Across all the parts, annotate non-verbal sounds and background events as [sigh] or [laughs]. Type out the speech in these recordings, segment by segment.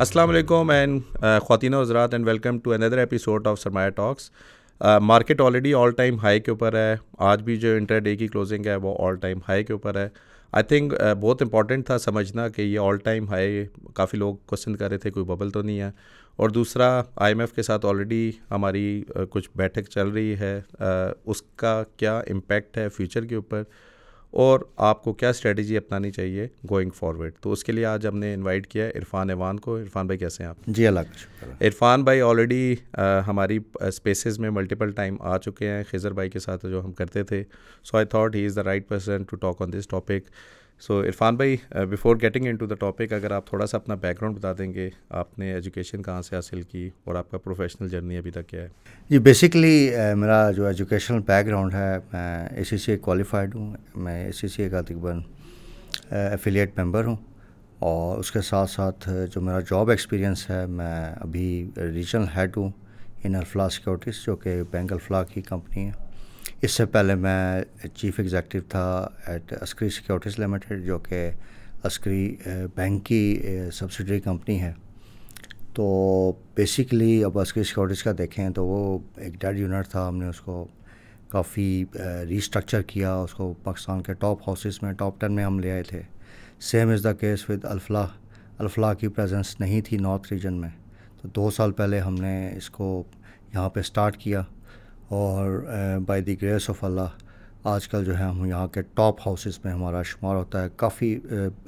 السلام علیکم and uh, خواتین و حضرات and welcome to another episode of Sarmaya talks market already all time high کے اوپر ہے۔ آج بھی جو انٹر ڈے کی کلوزنگ ہے وہ آل ٹائم ہائی کے اوپر ہے۔ آئی تھنک uh, بہت امپورٹنٹ تھا سمجھنا کہ یہ آل ٹائم ہائی کافی لوگ کوشچن کر رہے تھے، کوئی ببل تو نہیں ہے۔ اور دوسرا آئی ایم ایف کے ساتھ آلریڈی ہماری uh, کچھ بیٹھک چل رہی ہے۔ اس کا کیا امپیکٹ ہے فیوچر کے اوپر؟ اور آپ کو کیا اسٹریٹجی اپنانی چاہیے گوئنگ فارورڈ تو اس کے لیے آج ہم نے انوائٹ کیا ہے عرفان ایوان کو۔ عرفان بھائی کیسے ہیں آپ؟ جی اللہ کا شکر عرفان بھائی آلریڈی ہماری اسپیسیز میں ملٹیپل ٹائم آ چکے ہیں۔ خضر بھائی کے ساتھ جو ہم کرتے تھے۔ So I thought he is the right person to talk on this topic so Irfan بھائی before getting into the topic اگر آپ تھوڑا سا اپنا بیک گراؤنڈ بتا دیں گے آپ نے ایجوکیشن کہاں سے حاصل کی اور آپ کا پروفیشنل جرنی ابھی تک کیا ہے جی بیسکلی میرا جو ایجوکیشنل بیک گراؤنڈ ہے میں اے سی سی اے کوالیفائڈ ہوں میں اے سی سی اے کا تقریباً ایفیلیٹ ممبر ہوں اور اس کے ساتھ ساتھ جو میرا جاب ایکسپیرینس ہے میں ابھی ریجنل ہیڈ ہوں ان الفلا سیکورٹیز جو کہ بینک الفلا کی کمپنی ہے اس سے پہلے میں چیف ایگزیکٹو تھا ایٹ عسکری سیکورٹیز لمیٹیڈ جو کہ عسکری بینک کی سبسڈری کمپنی ہے۔ تو بیسکلی اب عسکری سیکورٹیز کا دیکھیں تو وہ ایک ڈیڈ یونٹ تھا۔ ہم نے اس کو کافی ریسٹرکچر کیا۔ اس کو پاکستان کے ٹاپ ہاؤسز میں ٹاپ ٹین میں ہم لے آئے تھے۔ Same is the case with Alfalah Alfalah کی پریزنس نہیں تھی نارتھ ریجن میں۔ تو دو سال پہلے ہم نے اس کو یہاں پہ اسٹارٹ کیا۔ اور by the grace of Allah آج کل جو ہے ہم یہاں کے ٹاپ ہاؤسز میں ہمارا شمار ہوتا ہے کافی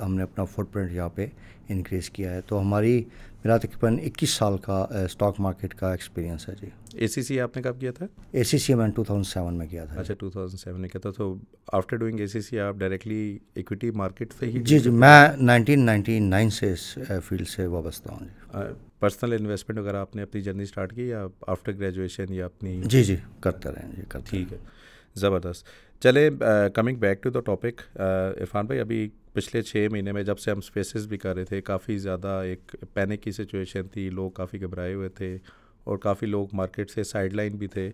ہم نے اپنا فٹ پرنٹ یہاں پہ انکریز کیا ہے۔ تو ہماری میرا تقریباً اکیس سال کا اسٹاک مارکیٹ کا ایکسپیرینس ہے جی۔ اے سی سی آپ نے کب کیا تھا؟ اے سی سی میں ٹو تھاؤزنڈ سیون میں کیا تھا۔ اچھا ٹو تھاؤزنڈ سیون میں کیا تھا۔ تو آفٹر ڈوئنگ اے سی سی آپ ڈائریکٹلی اکویٹی مارکیٹ سے ہی جی جی میں نائنٹین نائنٹی نائن سے اس فیلڈ سے وابستہ ہوں جی۔ پرسنل انویسٹمنٹ وغیرہ آپ نے اپنی جرنی اسٹارٹ کی یا آفٹر گریجویشن یا اپنی جی جی کرتے رہیں جی کرتے ٹھیک ہے زبردست۔ چلے coming back to the topic Irfan بھائی ابھی پچھلے چھ مہینے میں جب سے ہم اسپیسیز بھی کر رہے تھے کافی زیادہ ایک پینک کی سچویشن تھی لوگ کافی گھبرائے ہوئے تھے اور کافی لوگ مارکیٹ سے سائڈ لائن بھی تھے۔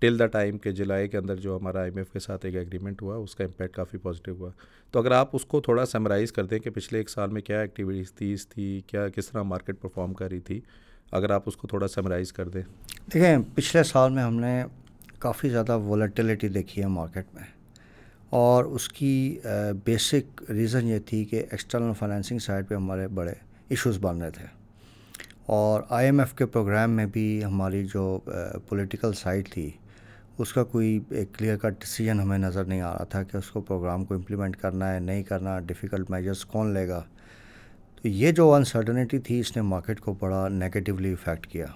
ٹل دا ٹائم کہ جولائی کے اندر جو ہمارا آئی ایم ایف کے ساتھ ایک ایگریمنٹ ہوا، اس کا امپیکٹ کافی پازیٹیو ہوا۔ تو اگر آپ اس کو تھوڑا سمرائز کر دیں کہ پچھلے ایک سال میں کیا ایکٹیویٹیز تیز تھی، کیا، کس طرح مارکیٹ پرفارم کر رہی تھی، اگر آپ اس کو تھوڑا سمرائز کر دیں۔ دیکھیں، پچھلے سال میں ہم نے کافی زیادہ ولیٹیلیٹی دیکھی ہے مارکیٹ میں۔ اور اس کی بیسک ریزن یہ تھی کہ ایکسٹرنل فائنینسنگ سائڈ پہ ہمارے بڑے ایشوز بن رہے تھے۔ اور آئی ایم ایف کے پروگرام میں بھی ہماری جو پولیٹیکل سائڈ تھی اس کا کوئی ایک کلیئر کٹ ڈیسیجن ہمیں نظر نہیں آ رہا تھا کہ اس کو پروگرام کو امپلیمنٹ کرنا ہے، نہیں کرنا ڈیفیکلٹ میجرس کون لے گا؟ تو یہ جو انسرٹنٹی تھی، اس نے مارکیٹ کو بڑا نگیٹیولی افیکٹ کیا۔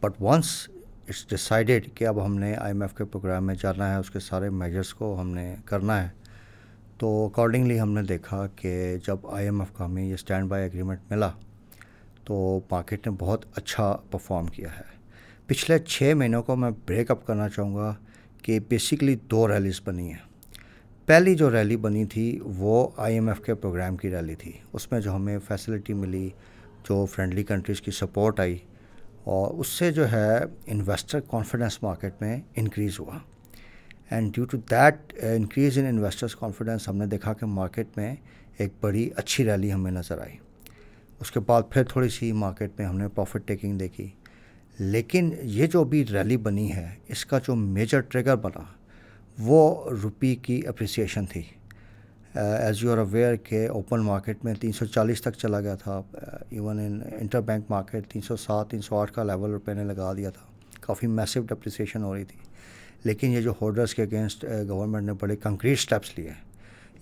بٹ ونس اٹس ڈسائڈیڈ کہ اب ہم نے آئی ایم ایف کے پروگرام میں جانا ہے، اس کے سارے میجرس کو ہم نے کرنا ہے، تو اکارڈنگلی ہم نے دیکھا کہ جب آئی ایم ایف کا ہمیں یہ اسٹینڈ بائی ایگریمنٹ ملا، تو مارکیٹ نے بہت اچھا پرفارم کیا ہے۔ پچھلے چھ مہینوں کو میں بریک اپ کرنا چاہوں گا کہ بیسکلی دو ریلیز بنی ہیں۔ پہلی جو ریلی بنی تھی وہ آئی ایم ایف کے پروگرام کی ریلی تھی۔ اس میں جو ہمیں فیسلٹی ملی، جو فرینڈلی کنٹریز کی سپورٹ آئی اور اس سے جو ہے انویسٹر کانفیڈنس مارکیٹ میں انکریز ہوا۔ And due to that increase in investors confidence ہم نے دیکھا کہ مارکیٹ میں ایک بڑی اچھی ریلی ہمیں نظر آئی۔ اس کے بعد پھر تھوڑی سی مارکیٹ میں ہم نے پروفٹ ٹیکنگ دیکھی۔ لیکن یہ جو ابھی ریلی بنی ہے، اس کا جو میجر ٹریگر بنا، وہ روپی کی اپریسیشن تھی۔ ایز یو آر اویئر کہ اوپن مارکیٹ میں تین سو چالیس تک چلا گیا تھا۔ Even in inter bank market تین سو سات، تین سو آٹھ کا لیول روپے نے لگا دیا تھا۔ کافی میسو ڈپریسیشن ہو رہی تھی۔ لیکن یہ جو ہولڈرس کے اگینسٹ گورنمنٹ uh, نے بڑے کنکریٹ اسٹیپس لیے۔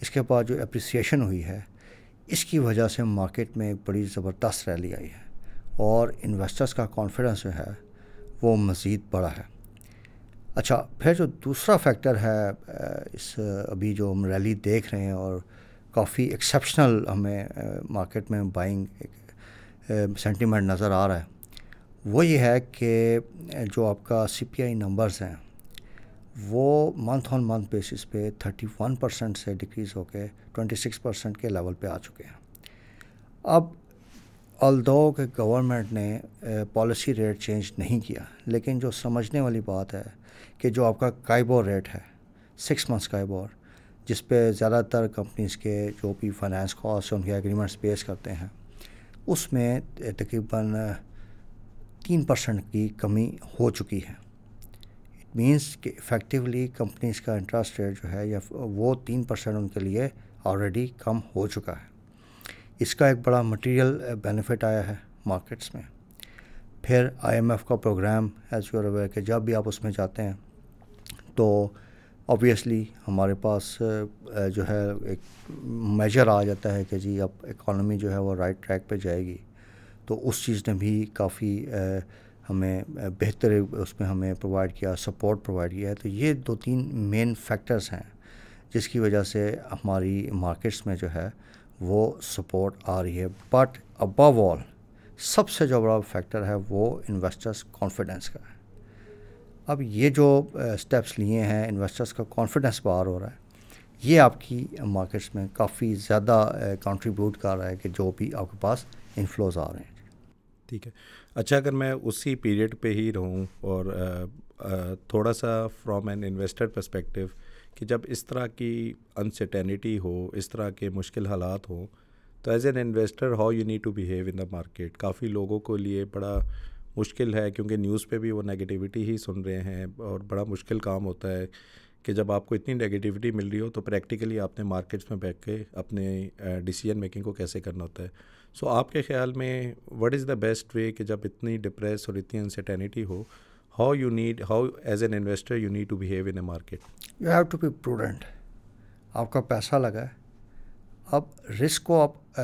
اس کے بعد جو اپریسیشن ہوئی ہے، اس کی وجہ سے مارکیٹ میں بڑی زبردست ریلی آئی ہے۔ اور انویسٹرس کا کانفیڈنس جو ہے وہ مزید بڑا ہے۔ اچھا پھر جو دوسرا فیکٹر ہے اس ابھی جو ہم ریلی دیکھ رہے ہیں اور کافی ایکسیپشنل ہمیں مارکیٹ میں بائنگ ایک سینٹیمنٹ نظر آ رہا ہے۔ وہ یہ ہے کہ جو آپ کا سی پی آئی نمبرز ہیں، وہ منتھ آن منتھ بیسس پہ تھرٹی ون پرسینٹ سے ڈکریز ہو کے ٹوئنٹی سکس پرسینٹ کے لیول پہ آ چکے ہیں۔ اب الدو کہ گورنمنٹ نے پالیسی ریٹ چینج نہیں کیا، لیکن جو سمجھنے والی بات ہے کہ جو آپ کا کائبور ریٹ ہے سکس منتھس کائبور، جس پہ زیادہ تر کمپنیز کے جو بھی فائنینس کاسٹ ان کے ایگریمنٹس پیش کرتے ہیں، اس میں eh, تقریباً eh, تین پرسنٹ کی کمی ہو چکی ہے۔ اٹ مینس کہ افیکٹولی کمپنیز کا انٹرسٹ ریٹ جو ہے، یا وہ تین پرسنٹ ان کے لیے آلریڈی کم ہو چکا ہے۔ اس کا ایک بڑا مٹیریل بینیفٹ eh, آیا ہے مارکیٹس میں۔ پھر آئی ایم ایف کا پروگرام ایز یور اویئر کہ جب بھی آپ اس میں جاتے ہیں، تو آبویسلی ہمارے پاس eh, جو ہے، ایک میجر آ جاتا ہے کہ جی اب اکانومی جو ہے وہ رائٹ ٹریک پہ جائے گی۔ تو اس چیز نے بھی کافی eh, ہمیں بہتر اس میں ہمیں پرووائڈ کیا سپورٹ پرووائڈ کیا ہے۔ تو یہ دو تین مین فیکٹرز ہیں، جس کی وجہ سے ہماری مارکیٹس میں جو ہے وہ سپورٹ آ رہی ہے۔ بٹ ابو آل سب سے جو بڑا فیکٹر ہے وہ انویسٹرس کانفیڈنس کا ہے۔ اب یہ جو اسٹیپس لیے ہیں انویسٹرس کا کانفیڈنس باہر ہو رہا ہے، یہ آپ کی مارکیٹس میں کافی زیادہ کنٹریبیوٹ کر رہا ہے کہ جو بھی آپ کے پاس انفلوز آ رہے ہیں۔ ٹھیک ہے۔ اچھا اگر میں اسی پیریڈ پہ ہی رہوں اور تھوڑا سا فرام این انویسٹر پرسپیکٹیو کہ جب اس طرح کی انسرٹینٹی ہو، اس طرح کے مشکل حالات ہوں، تو as an investor how you need to behave in the market کافی لوگوں کو لیے بڑا مشکل ہے کیونکہ نیوز پہ بھی وہ نگیٹیوٹی ہی سن رہے ہیں اور بڑا مشکل کام ہوتا ہے کہ جب آپ کو اتنی نگیٹیوٹی مل رہی ہو تو پریکٹیکلی آپ نے مارکیٹس میں بیٹھ کے اپنے uh, ڈیسیجن میکنگ کو کیسے کرنا ہوتا ہے؟ سو آپ کے خیال میں what is the best way کہ جب اتنی ڈپریس اور اتنی uncertainty who how you need how as an investor you need to behave in a market you have to be prudent آپ کا پیسہ لگا ہے اب رسک کو آپ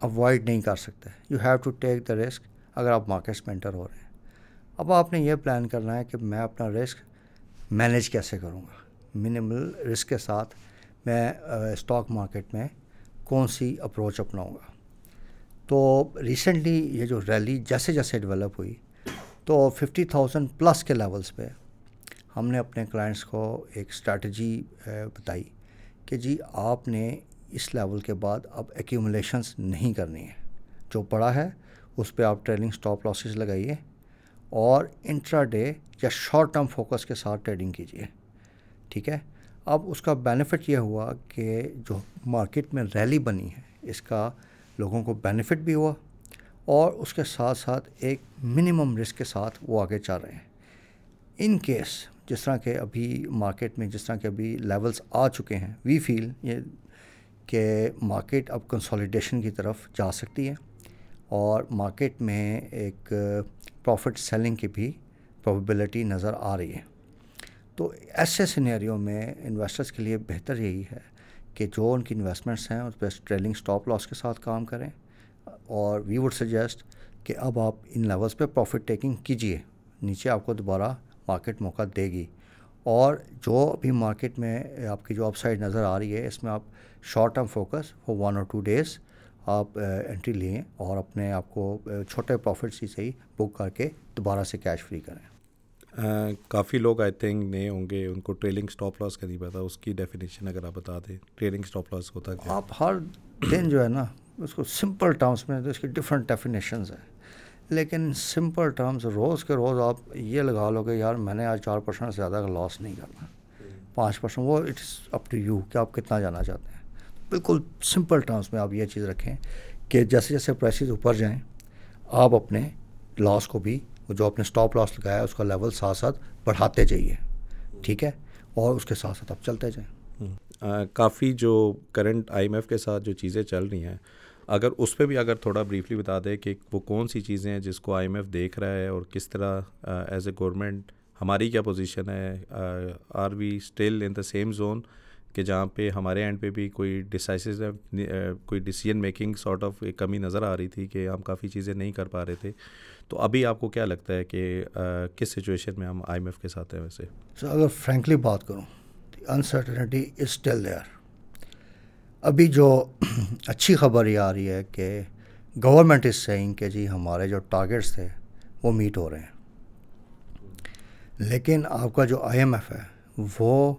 اوائڈ نہیں کر سکتے you have to take the risk اگر آپ مارکیٹس میں انٹر ہو رہے ہیں اب آپ نے یہ پلان کرنا ہے کہ میں اپنا رسک مینیج کیسے کروں گا منیمل رسک کے ساتھ میں اسٹاک مارکیٹ میں کون سی اپروچ اپناؤں گا تو ریسنٹلی یہ جو ریلی جیسے جیسے ڈیولپ ہوئی تو ففٹی تھاؤزنڈ پلس کے لیولس پہ ہم نے اپنے کلائنٹس کو ایک اسٹریٹجی بتائی کہ جی آپ نے اس لیول کے بعد اب ایکیومولیشنس نہیں کرنی ہے جو پڑا ہے، اس پہ آپ ٹریڈنگ اسٹاپ لاسز لگائیے اور انٹرا ڈے یا شارٹ ٹرم فوکس کے ساتھ ٹریڈنگ کیجیے۔ ٹھیک ہے؟ اب اس کا بینیفٹ یہ ہوا کہ جو مارکیٹ میں ریلی بنی ہے، اس کا لوگوں کو بینیفٹ بھی ہوا۔ اور اس کے ساتھ ساتھ ایک منیمم رسک کے ساتھ وہ آگے چل رہے ہیں۔ ان کیس جس طرح کے ابھی مارکیٹ میں جس طرح کے ابھی لیولس آ چکے ہیں وی فیل یہ کہ مارکیٹ اب کنسالیڈیشن کی طرف جا سکتی ہے اور مارکیٹ میں ایک پروفٹ سیلنگ کی بھی پروبیبلٹی نظر آ رہی ہے۔ تو ایسے سینیریو میں انویسٹرس کے لیے بہتر یہی ہے کہ جو ان کی انویسٹمنٹس ہیں اس پہ ٹریلنگ اسٹاپ لاس کے ساتھ کام کریں۔ اور وی وڈ سجیسٹ کہ اب آپ ان لیولس پہ پروفٹ ٹیکنگ کیجیے نیچے آپ کو دوبارہ مارکیٹ موقع دے گی۔ اور جو ابھی مارکیٹ میں آپ کی جو اپ سائڈ نظر آ رہی ہے اس میں آپ شارٹ ٹرم فوکس وہ ون اور ٹو ڈیز آپ انٹری لیں اور اپنے آپ کو چھوٹے پروفٹس ہی صحیح بک کر کے دوبارہ سے کیش فری کریں۔ کافی لوگ آئی تھنک نئے ہوں گے ان کو ٹریلنگ اسٹاپ لاس کا نہیں پتا۔ اس کی ڈیفینیشن اگر آپ بتا دیں ٹریلنگ اسٹاپ لاس ہوتا ہے آپ ہر دن جو ہے نا اس کو سمپل ٹرمس میں تو اس کی ڈفرینٹ ڈیفینیشنز ہیں۔ لیکن سمپل ٹرمز روز کے روز آپ یہ لگا لو گے یار میں نے آج چار پرسنٹ سے زیادہ لاس نہیں کرنا۔ پانچ پرسنٹ وہ اٹس اپ ٹو یو کہ آپ کتنا جانا چاہتے ہیں۔ بالکل سمپل ٹرمس میں آپ یہ چیز رکھیں کہ جیسے جیسے پرائسز اوپر جائیں، آپ اپنے لاس کو بھی، جو اپنے اسٹاپ لاس لگایا ہے اس کا لیول ساتھ ساتھ بڑھاتے جائیے۔ ٹھیک ہے؟ اور اس کے ساتھ ساتھ آپ چلتے جائیں۔ کافی جو کرنٹ آئی ایم ایف کے ساتھ جو چیزیں چل رہی ہیں اگر اس پہ بھی اگر تھوڑا بریفلی بتا دیں کہ وہ کون سی چیزیں ہیں جس کو آئی ایم ایف دیکھ رہا ہے اور کس طرح ایز اے گورنمنٹ ہماری کیا پوزیشن ہے are we still in the same zone کہ جہاں پہ ہمارے اینڈ پہ بھی کوئی ڈسائسز uh, کوئی ڈیسیجن میکنگ سارٹ آف ایک کمی نظر آ رہی تھی کہ ہم کافی چیزیں نہیں کر پا رہے تھے. تو ابھی آپ کو کیا لگتا ہے کہ uh, کس سچویشن میں ہم آئی ایم ایف کے ساتھ ہیں ویسے؟ سر اگر فرینکلی بات کروں انسرٹنٹی از اسٹل دیئر ابھی جو اچھی خبر یہ آ رہی ہے کہ گورنمنٹ از سینگ کہ جی ہمارے جو ٹارگیٹس تھے وہ میٹ ہو رہے ہیں۔ لیکن آپ کا جو آئی ایم ایف ہے وہ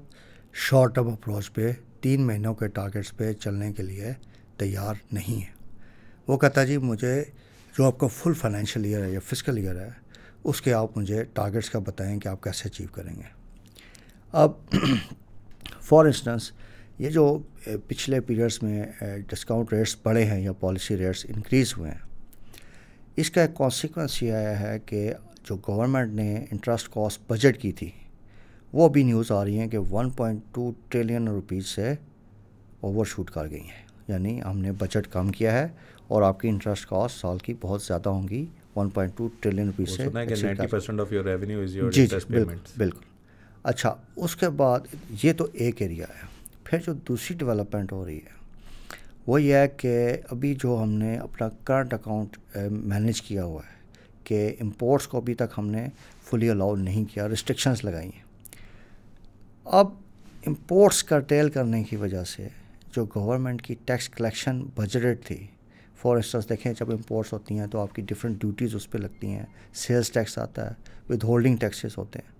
شارٹ ٹرم اپروچ پہ تین مہینوں کے ٹارگیٹس پہ چلنے کے لیے تیار نہیں ہے۔ وہ کہتا جی مجھے جو آپ کا فل فائنینشیل ایئر ہے یا فزیکل ایئر ہے اس کے آپ مجھے ٹارگیٹس کا بتائیں کہ آپ کیسے اچیو کریں گے۔ اب [clears throat] فار انسٹنس یہ جو پچھلے پیریڈس میں ڈسکاؤنٹ ریٹس بڑھے ہیں یا پالیسی ریٹس انکریز ہوئے ہیں اس کا ایک کانسیکوینس یہ آیا ہے کہ جو گورنمنٹ نے انٹرسٹ کاسٹ بجٹ کی تھی وہ بھی نیوز آ رہی ہیں کہ one point two trillion rupees سے اوور شوٹ کر گئی ہیں۔ یعنی ہم نے بجٹ کم کیا ہے اور آپ کی انٹرسٹ کاسٹ سال کی بہت زیادہ ہوں گی one point two trillion rupees سے جی جی بالکل بالکل۔ اچھا اس کے بعد یہ تو ایک ایریا ہے۔ پھر جو دوسری ڈیولپمنٹ ہو رہی ہے، وہ یہ ہے کہ ابھی جو ہم نے اپنا کرنٹ اکاؤنٹ مینیج کیا ہوا ہے کہ امپورٹس کو ابھی تک ہم نے فلی الاؤ نہیں کیا ریسٹرکشنس لگائی ہیں۔ اب امپورٹس کا ٹیل کرنے کی وجہ سے جو گورنمنٹ کی ٹیکس کلیکشن بجٹ تھی فار انسٹنس دیکھیں جب امپورٹس ہوتی ہیں تو آپ کی ڈفرینٹ ڈیوٹیز اس پہ لگتی ہیں سیلس ٹیکس آتا ہے ود ہولڈنگ ٹیکسز ہوتے ہیں۔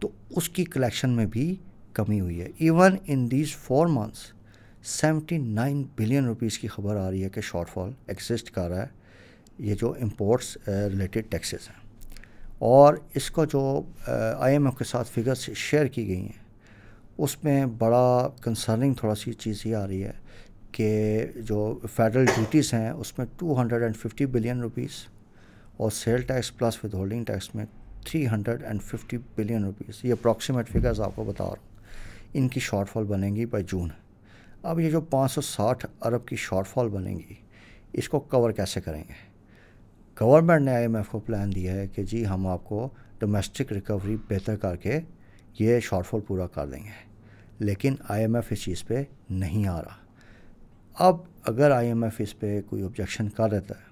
تو اس کی کلیکشن میں بھی کمی ہوئی ہے۔ Even in these four months seventy nine billion rupees کی خبر آ رہی ہے کہ شارٹ فال ایگزسٹ کر رہا ہے۔ یہ جو امپورٹس ریلیٹڈ ٹیکسز ہیں۔ اور اس کو جو آئی ایم ایف کے ساتھ فگرس شیئر کی گئی ہیں، اس میں بڑا کنسرننگ تھوڑا سی چیز یہ آ رہی ہے کہ جو فیڈرل ڈیوٹیز ہیں، اس میں two hundred and fifty billion rupees اور sale tax plus withholding tax میں three hundred and fifty billion rupees یہ اپروکسیمیٹ فگرز آپ کو بتا رہا ہوں۔ ان کی شارٹ فال بنیں گی بائی جون۔ اب یہ جو پانچ سو ساٹھ ارب کی شارٹ فال بنیں گی، اس کو کور کیسے کریں گے؟ گورنمنٹ نے آئی ایم ایف کو پلان دیا ہے کہ جی ہم آپ کو ڈومیسٹک ریکوری بہتر کر کے یہ شارٹ فال پورا کر دیں گے۔ لیکن آئی ایم ایف اس چیز پہ نہیں آ رہا۔ اب اگر آئی ایم ایف اس پہ کوئی آبجیکشن کر دیتا ہے،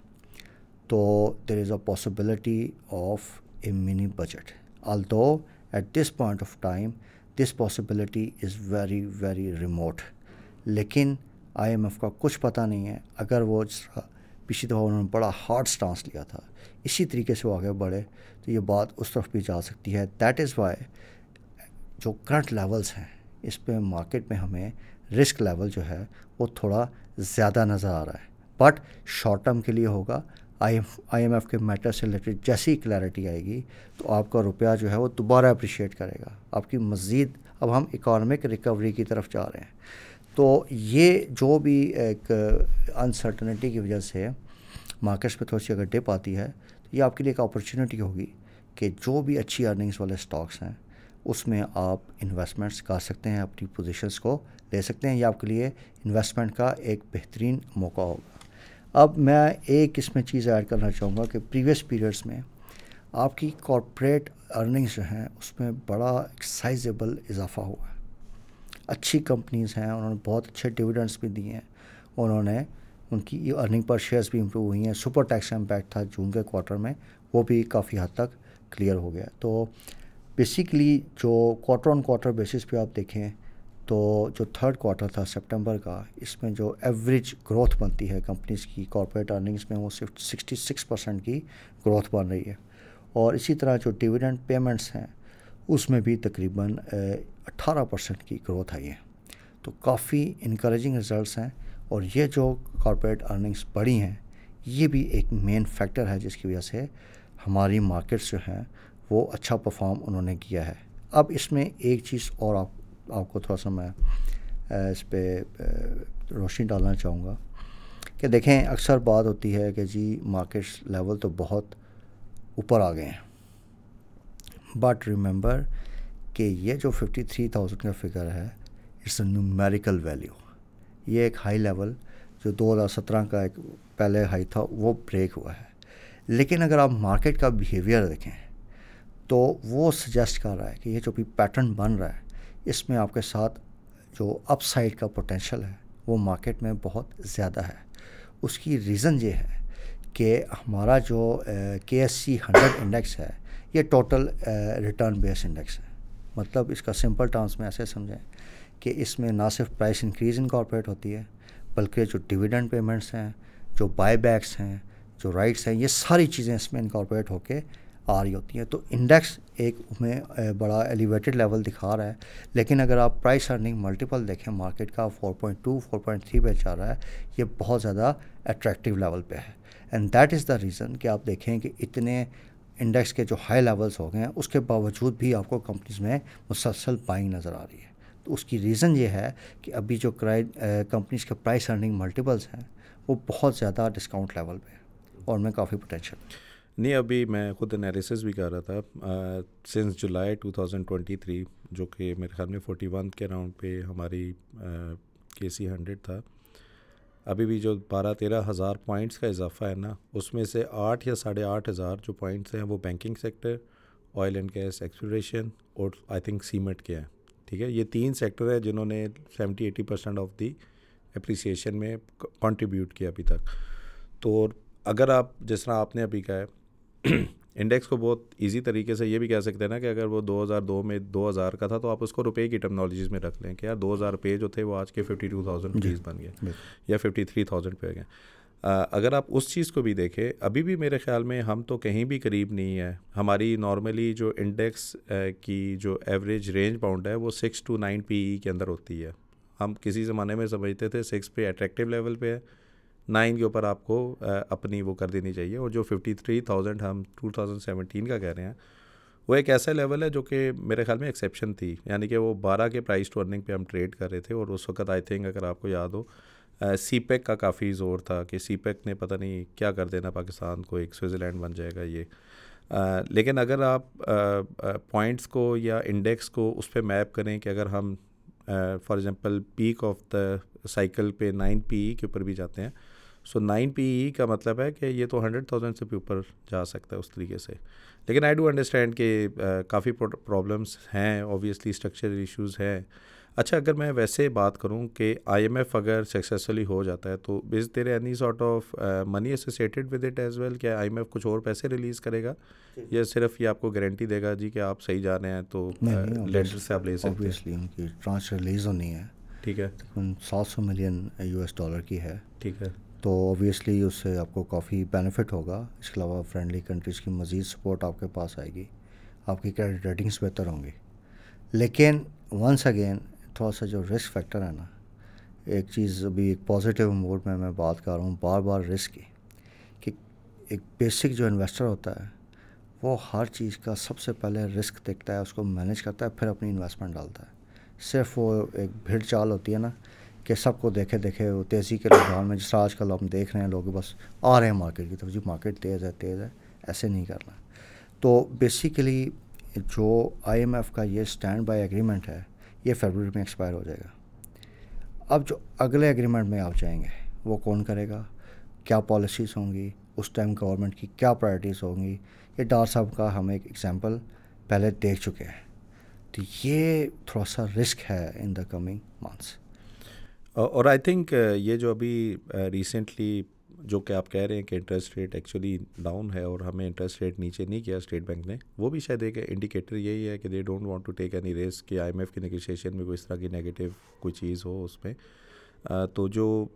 تو there is a possibility of a mini budget although at this point of time this possibility is very very remote لیکن آئی ایم ایف کا کچھ پتہ نہیں ہے۔ اگر وہ جس طرح پچھلی دفعہ انہوں نے بڑا ہارڈ سٹانس لیا تھا، اسی طریقے سے وہ آگے بڑھے، تو یہ بات اس طرف بھی جا سکتی ہے۔ دیٹ از وائی جو کرنٹ لیولس ہیں، اس پہ مارکیٹ میں ہمیں رسک لیول جو ہے، وہ تھوڑا زیادہ نظر آ رہا ہے۔ بٹ شارٹ ٹرم کے لیے ہوگا۔ آئی آئی ایم ایف کے میٹر سے ریلیٹڈ جیسی کلیئرٹی آئے گی، تو آپ کا روپیہ جو ہے وہ دوبارہ اپریشیٹ کرے گا۔ آپ کی مزید اب ہم اکانومک ریکوری کی طرف جا رہے ہیں۔ تو یہ جو بھی ایک انسرٹنٹی کی وجہ سے مارکیٹس پہ تھوڑی سی اگر ڈپ آتی ہے، تو یہ آپ کے لیے ایک اپرچونیٹی ہوگی کہ جو بھی اچھی ارننگس والے اسٹاکس ہیں، اس میں آپ انویسٹمنٹس کر سکتے ہیں، اپنی پوزیشنس کو لے سکتے ہیں۔ یہ آپ کے لیے انویسٹمنٹ کا ایک بہترین موقع ہوگا۔ اب میں ایک اس میں چیز ایڈ کرنا چاہوں گا کہ پریویس پیریڈس میں آپ کی کارپوریٹ ارننگس جو ہیں اس میں بڑا ایک سائزیبل اضافہ ہوا ہے۔ اچھی کمپنیز ہیں، انہوں نے بہت اچھے ڈویڈنڈس بھی دیے ہیں۔ انہوں نے ان کی ارننگ پر شیئرس بھی امپروو ہوئی ہیں۔ سپر ٹیکس امپیکٹ تھا جون کے کوارٹر میں، وہ بھی کافی حد تک کلیئر ہو گیا۔ تو بیسکلی جو کوارٹر آن کوارٹر بیسس پہ آپ دیکھیں تو جو تھرڈ کوارٹر تھا سپٹمبر کا، اس میں جو ایوریج گروتھ بنتی ہے کمپنیز کی کارپوریٹ ارننگس میں وہ صرف سکسٹی سکس پرسینٹ کی گروتھ بن رہی ہے۔ اور اسی طرح جو ڈویڈنڈ پیمنٹس ہیں، اس میں بھی تقریباً اٹھارہ پرسینٹ کی گروتھ آئی ہے۔ تو کافی انکریجنگ رزلٹس ہیں۔ اور یہ جو کارپوریٹ ارننگس بڑھی ہیں، یہ بھی ایک مین فیکٹر ہے جس کی وجہ سے ہماری مارکیٹس جو ہیں، وہ اچھا پرفارم انہوں نے کیا ہے۔ اب اس میں ایک چیز اور آپ آپ کو تھوڑا سا میں اس پہ روشنی ڈالنا چاہوں گا۔ کہ دیکھیں، اکثر بات ہوتی ہے کہ جی مارکیٹس لیول تو بہت اوپر آ گئے ہیں۔ بٹ ریممبر کہ یہ جو ففٹی تھری تھاؤزینڈ کا فگر ہے اٹس اے نیومیریکل ویلیو یہ ایک ہائی لیول جو دو ہزار سترہ کا ایک پہلے ہائی تھا، وہ بریک ہوا ہے۔ لیکن اگر آپ مارکیٹ کا بیہیویئر دیکھیں، تو وہ سجیسٹ کر رہا ہے کہ یہ جو بھی پیٹرن بن رہا ہے اس میں آپ کے ساتھ جو اپ سائڈ کا پوٹینشیل ہے، وہ مارکیٹ میں بہت زیادہ ہے۔ اس کی ریزن یہ ہے کہ ہمارا جو کے ایس سی ہنڈریڈ انڈیکس ہے، یہ ٹوٹل ریٹرن بیس انڈیکس ہے۔ مطلب اس کا سمپل ٹرمس میں ایسے سمجھیں کہ اس میں نہ صرف پرائس انکریز انکارپوریٹ ہوتی ہے، بلکہ جو ڈویڈنڈ پیمنٹس ہیں، جو بائی بیکس ہیں، جو رائٹس ہیں، یہ ساری چیزیں اس میں انکارپوریٹ ہو کے آ رہی ہوتی ہیں۔ تو انڈیکس ایک میں بڑا ایلیویٹڈ لیول دکھا رہا ہے۔ لیکن اگر آپ پرائس ارننگ ملٹیپل دیکھیں مارکیٹ کا four point two four point three پہ چل رہا ہے، یہ بہت زیادہ اٹریکٹیو لیول پہ ہے۔ And that is the reason کہ آپ دیکھیں کہ اتنے انڈیکس کے جو ہائی لیولس ہو گئے ہیں، اس کے باوجود بھی آپ کو کمپنیز میں مسلسل بائنگ نظر آ رہی ہے۔ تو اس کی ریزن یہ ہے کہ ابھی جو کرائی کمپنیز کے پرائس ارننگ ملٹیپلس ہیں، وہ بہت زیادہ ڈسکاؤنٹ لیول پہ اور میں کافی پوٹینشیل نہیں، ابھی میں خود انالیسس بھی کر رہا تھا since July two thousand twenty three جو کہ میرے خیال میں فورٹی ون کے راؤنڈ پہ ہماری کے سی ہنڈریڈ تھا۔ ابھی بھی جو بارہ تیرہ ہزار پوائنٹس کا اضافہ ہے نا، اس میں سے آٹھ یا ساڑھے آٹھ ہزار جو پوائنٹس ہیں، وہ banking sector oil and gas exploration اور آئی تھنک سیمنٹ کے ہیں۔ ٹھیک ہے، یہ تین سیکٹر ہیں جنہوں نے seventy eighty percent of the appreciation میں کنٹریبیوٹ کیا ابھی تک۔ تو اگر آپ، جس طرح آپ نے ابھی کہا ہے [clears throat] انڈیکس کو بہت ایزی طریقے سے یہ بھی کہہ سکتے ہیں نا کہ اگر وہ دو ہزار دو میں دو ہزار کا تھا تو آپ اس کو روپے کی ٹیکنالوجیز میں رکھ لیں کہ یار دو ہزار روپے جو تھے وہ آج کے ففٹی ٹو تھاؤزینڈ روپیز بن گئے یا ففٹی تھری تھاؤزینڈ پہ گئے۔ اگر آپ اس چیز کو بھی دیکھیں ابھی بھی میرے خیال میں ہم تو کہیں بھی قریب نہیں ہے ہماری نارملی جو انڈیکس کی جو ایوریج رینج باؤنڈ ہے وہ six to nine P E کے اندر ہوتی ہے۔ ہم کسی زمانے میں سمجھتے تھے سکس پہ اٹریکٹیو لیول پہ ہے۔ نائن کے اوپر آپ کو اپنی وہ کر دینی چاہیے۔ اور جو ففٹی تھری تھاؤزینڈ ہم ٹو تھاؤزینڈ سیونٹین کا کہہ رہے ہیں، وہ ایک ایسا لیول ہے جو کہ میرے خیال میں ایکسیپشن تھی۔ یعنی کہ وہ بارہ کے پرائز ٹو ارننگ پہ ہم ٹریڈ کر رہے تھے۔ اور اس وقت آئی تھنک اگر آپ کو یاد ہو سی پیک کا کافی زور تھا کہ سی پیک نے پتہ نہیں کیا کر دینا پاکستان کو، ایک سوئٹزرلینڈ بن جائے گا یہ۔ لیکن اگر آپ پوائنٹس کو یا انڈیکس کو اس پہ میپ کریں کہ اگر ہم for example peak of the cycle پہ نائن پی ای کے اوپر بھی جاتے ہیں سو نائن پی ای کا مطلب ہے کہ یہ تو ہنڈریڈ تھاؤزینڈ سے بھی اوپر جا سکتا ہے اس طریقے سے۔ لیکن آئی ڈو انڈرسٹینڈ کہ کافی پرابلمس ہیں اوبیسلی اسٹرکچر ایشوز ہیں۔ اچھا اگر میں ویسے بات کروں کہ آئی ایم ایف اگر سکسیزفلی ہو جاتا ہے تو is there any sort of money associated with it as well کیا آئی ایم ایف کچھ اور پیسے ریلیز کرے گا۔ یا صرف یہ آپ کو گارنٹی دے گا جی کہ آپ صحیح جا رہے ہیں تو لینڈر سے آپ لے سکتے ہیں۔ ان کی ٹرانچ ریلیز ہونی ہے۔ ٹھیک ہے۔ سات سو ملین یو ایس ڈالر کی ہے۔ ٹھیک ہے۔ تو اوبیسلی اس سے آپ کو کافی بینیفٹ ہوگا۔ اس کے علاوہ فرینڈلی کنٹریز کی مزید سپورٹ آپ کے پاس آئے گی۔ آپ کی کریڈٹ ریٹنگس بہتر ہوں گی۔ لیکن ونس اگین تھوڑا سا جو رسک فیکٹر ہے نا، ایک چیز ابھی ایک پازیٹیو موڈ میں میں بات کر رہا ہوں، بار بار رسک کی۔ کہ ایک بیسک جو انویسٹر ہوتا ہے، وہ ہر چیز کا سب سے پہلے رسک دیکھتا ہے، اس کو مینیج کرتا ہے، پھر اپنی انویسٹمنٹ ڈالتا ہے۔ صرف وہ ایک بھیڑ چال ہوتی ہے نا کہ سب کو دیکھے دیکھے وہ تیزی کے رجحان میں جس طرح آج کل ہم دیکھ رہے ہیں، لوگ بس آ رہے ہیں مارکیٹ کی طرف۔ جی مارکیٹ تیز ہے تیز ہے، ایسے نہیں کرنا۔ تو بیسیکلی جو آئی ایم ایف کا یہ اسٹینڈ بائی ایگریمنٹ ہے، یہ فیبرری میں ایکسپائر ہو جائے گا۔ اب جو اگلے ایگریمنٹ میں آپ جائیں گے، وہ کون کرے گا؟ کیا پالیسیز ہوں گی؟ اس ٹائم گورنمنٹ کی کیا پرائرٹیز ہوں گی؟ یہ ڈار صاحب کا ہم ایک ایگزامپل پہلے دیکھ چکے ہیں۔ تو یہ تھوڑا سا رسک ہے ان دا کمنگ منتھس اور آئی تھنک یہ جو ابھی ریسنٹلی جو کہ آپ کہہ رہے ہیں کہ انٹرسٹ ریٹ ایکچولی ڈاؤن ہے اور ہمیں انٹرسٹ ریٹ نیچے نہیں کیا اسٹیٹ بینک نے وہ بھی شاید ایک انڈیکیٹر یہی ہے کہ they don't want to take any risk کہ آئی ایم ایف کی نیگوشیشن میں کوئی اس طرح کی نگیٹو کوئی چیز ہو اس میں. تو جو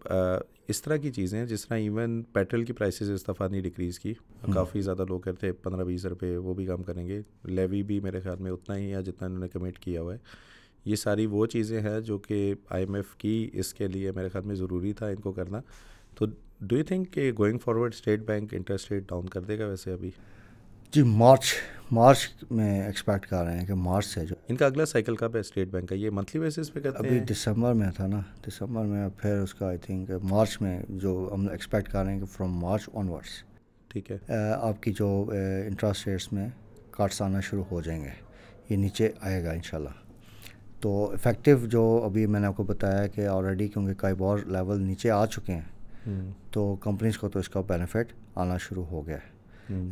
اس طرح کی چیزیں جس طرح ایون پیٹرول کی پرائسز اس دفعہ نہیں ڈکریز کی. کافی زیادہ لوگ کرتے ہیں پندرہ بیس روپے وہ بھی کم کریں گے. لیوی بھی میرے خیال میں اتنا ہی ہے جتنا انہوں نے کمٹ کیا ہوا ہے. یہ ساری وہ چیزیں ہیں جو کہ آئی ایم ایف کی اس کے لیے میرے خیال میں ضروری تھا ان کو کرنا۔ تو ڈو یو تھنک کہ going forward State Bank interest rate down کر دے گا ویسے ابھی؟ جی مارچ مارچ میں ایکسپیکٹ کر رہے ہیں کہ مارچ سے جو ان کا اگلا سائیکل کب ہے اسٹیٹ بینک کا؟ یہ منتھلی بیسس پہ کرتے ابھی دسمبر میں تھا نا۔ دسمبر میں پھر اس کا آئی تھنک مارچ میں جو ہم ایکسپیکٹ کر رہے ہیں کہ فرام مارچ آن ورڈس ٹھیک ہے۔ آپ کی جو انٹرسٹ ریٹس میں کاٹس آنا شروع ہو جائیں گے۔ یہ نیچے آئے گا ان شاء اللہ تو افیکٹو جو ابھی میں نے آپ کو بتایا کہ آلریڈی کیونکہ کئی بار لیول نیچے آ چکے ہیں تو کمپنیز کو تو اس کا بینیفٹ آنا شروع ہو گیا ہے۔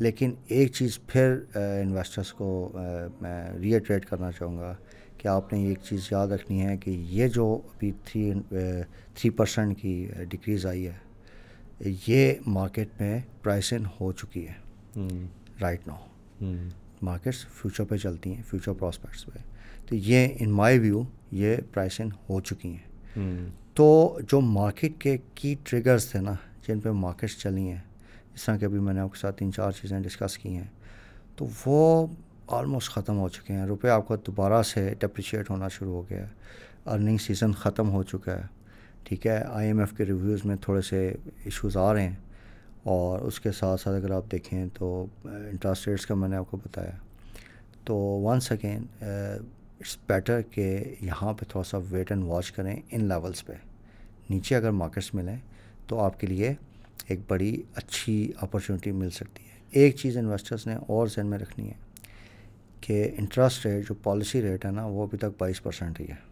لیکن ایک چیز پھر انویسٹرس کو میں ریٹریٹ کرنا چاہوں گا کہ آپ نے ایک چیز یاد رکھنی ہے کہ یہ جو ابھی تھری تھری پرسینٹ کی ڈکریز آئی ہے یہ مارکیٹ میں پرائسن ہو چکی ہے۔ رائٹ ناؤ مارکیٹس فیوچر پہ چلتی ہیں فیوچر پراسپیکٹس پہ۔ تو یہ ان مائی ویو یہ پرائسن ہو چکی ہیں۔ تو جو مارکیٹ کے کی ٹریگرز تھے نا جن پہ مارکیٹس چلی ہیں جس طرح کہ ابھی میں نے آپ کے ساتھ تین چار چیزیں ڈسکس کی ہیں تو وہ آلموسٹ ختم ہو چکے ہیں۔ روپے آپ کا دوبارہ سے ڈپریشیٹ ہونا شروع ہو گیا ہے۔ ارننگ سیزن ختم ہو چکا ہے۔ ٹھیک ہے آئی ایم ایف کے ریویوز میں تھوڑے سے ایشوز آ رہے ہیں۔ اور اس کے ساتھ ساتھ اگر آپ دیکھیں تو انٹرسٹ ریٹس کا میں نے آپ کو بتایا۔ تو ونس اگین اٹس بیٹر کہ یہاں پہ تھوڑا سا ویٹ اینڈ واچ کریں ان لیولس پہ۔ نیچے اگر مارکیٹس ملیں تو آپ کے لیے ایک بڑی اچھی اپرچونیٹی مل سکتی ہے۔ ایک چیز انویسٹرز نے اور ذہن میں رکھنی ہے کہ انٹرسٹ ریٹ جو پالیسی ریٹ ہے نا وہ ابھی تک بائیس پرسینٹ ہی ہے۔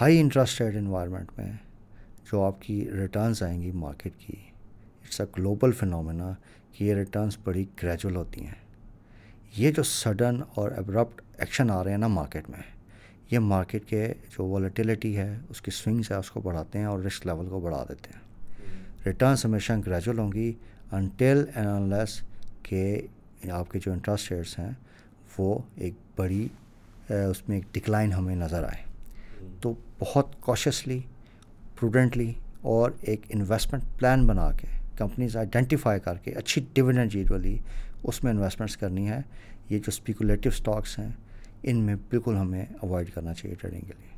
ہائی انٹرسٹ ریٹ انوائرمنٹ میں جو آپ کی ریٹرنز آئیں گی مارکیٹ کی اٹس اے گلوبل فنومینا کہ یہ ریٹرنس بڑی گریجول ہوتی ہیں۔ یہ جو سڈن اور ابرپٹ ایکشن آ رہے ہیں نا مارکیٹ میں۔ یہ مارکیٹ کے جو والیٹیلیٹی ہے، اس کی سوئنگس ہے، اس کو بڑھاتے ہیں اور رسک لیول کو بڑھا دیتے ہیں۔ ریٹرنس ہمیشہ گریجول ہوں گی انٹل اینڈ لیس کہ آپ کے جو انٹرسٹ ریٹس ہیں، وہ ایک بڑی اس میں ایک ڈکلائن ہمیں نظر آئے۔ تو بہت کوشیسلی پروڈنٹلی اور ایک انویسٹمنٹ پلان بنا کے کمپنیز آئیڈینٹیفائی کر کے، اچھی ڈویڈنڈ جیٹ والی، اس میں انویسٹمنٹس کرنی ہے۔ یہ جو اسپیکولیٹو اسٹاکس ہیں ان میں بالکل ہمیں اوائڈ کرنا چاہیے ٹریڈنگ کے لیے۔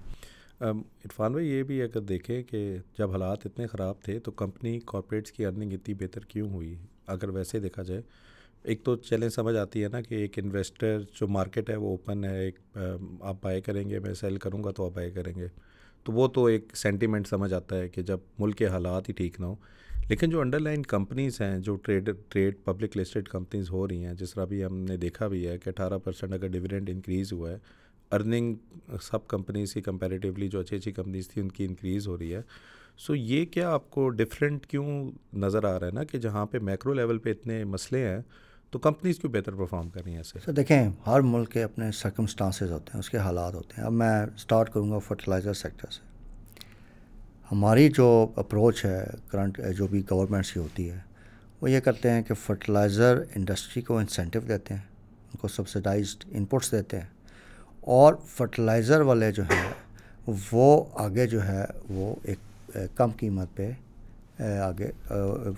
عرفان بھائی، یہ بھی اگر دیکھیں کہ جب حالات اتنے خراب تھے تو کمپنی کارپوریٹس کی ارننگ اتنی بہتر کیوں ہوئی؟ اگر ویسے دیکھا جائے، ایک تو چیلنج سمجھ آتی ہے نا کہ ایک انویسٹر جو مارکیٹ ہے وہ اوپن ہے، ایک آپ بائی کریں گے، میں سیل کروں گا تو آپ بائی کریں گے۔ تو وہ تو ایک سینٹیمنٹ سمجھ آتا ہے کہ جب ملک کے حالات ہی ٹھیک نہ ہوں لیکن جو انڈر لائن کمپنیز ہیں، جو trade trade public listed companies ہو رہی ہیں، جس طرح بھی ہم نے دیکھا بھی ہے کہ اٹھارہ پرسینٹ اگر ڈویڈنڈ انکریز ہوا ہے ارننگ سب کمپنیز کی کمپیریٹیولی جو اچھی اچھی کمپنیز تھیں، ان کی انکریز ہو رہی ہے۔ سو یہ کیا آپ کو ڈفرینٹ کیوں نظر آ رہا ہے نا کہ جہاں پہ میکرو لیول پہ اتنے مسئلے ہیں، تو کمپنیز کیوں بہتر پرفارم کر رہی ہیں ایسے؟ سر دیکھیں، ہر ملک کے اپنے سرکمسٹانسز ہوتے ہیں، اس کے حالات ہوتے ہیں۔ اب میں اسٹارٹ کروں گا فرٹیلائزر سیکٹر سے۔ ہماری جو اپروچ ہے کرنٹ، جو بھی گورنمنٹس کی ہوتی ہے، وہ یہ کرتے ہیں کہ فرٹیلائزر انڈسٹری کو انسینٹیو دیتے ہیں، ان کو سبسڈائزڈ انپٹس دیتے ہیں۔ اور فرٹیلائزر والے جو ہیں، وہ آگے جو ہے، وہ ایک کم قیمت پہ آگے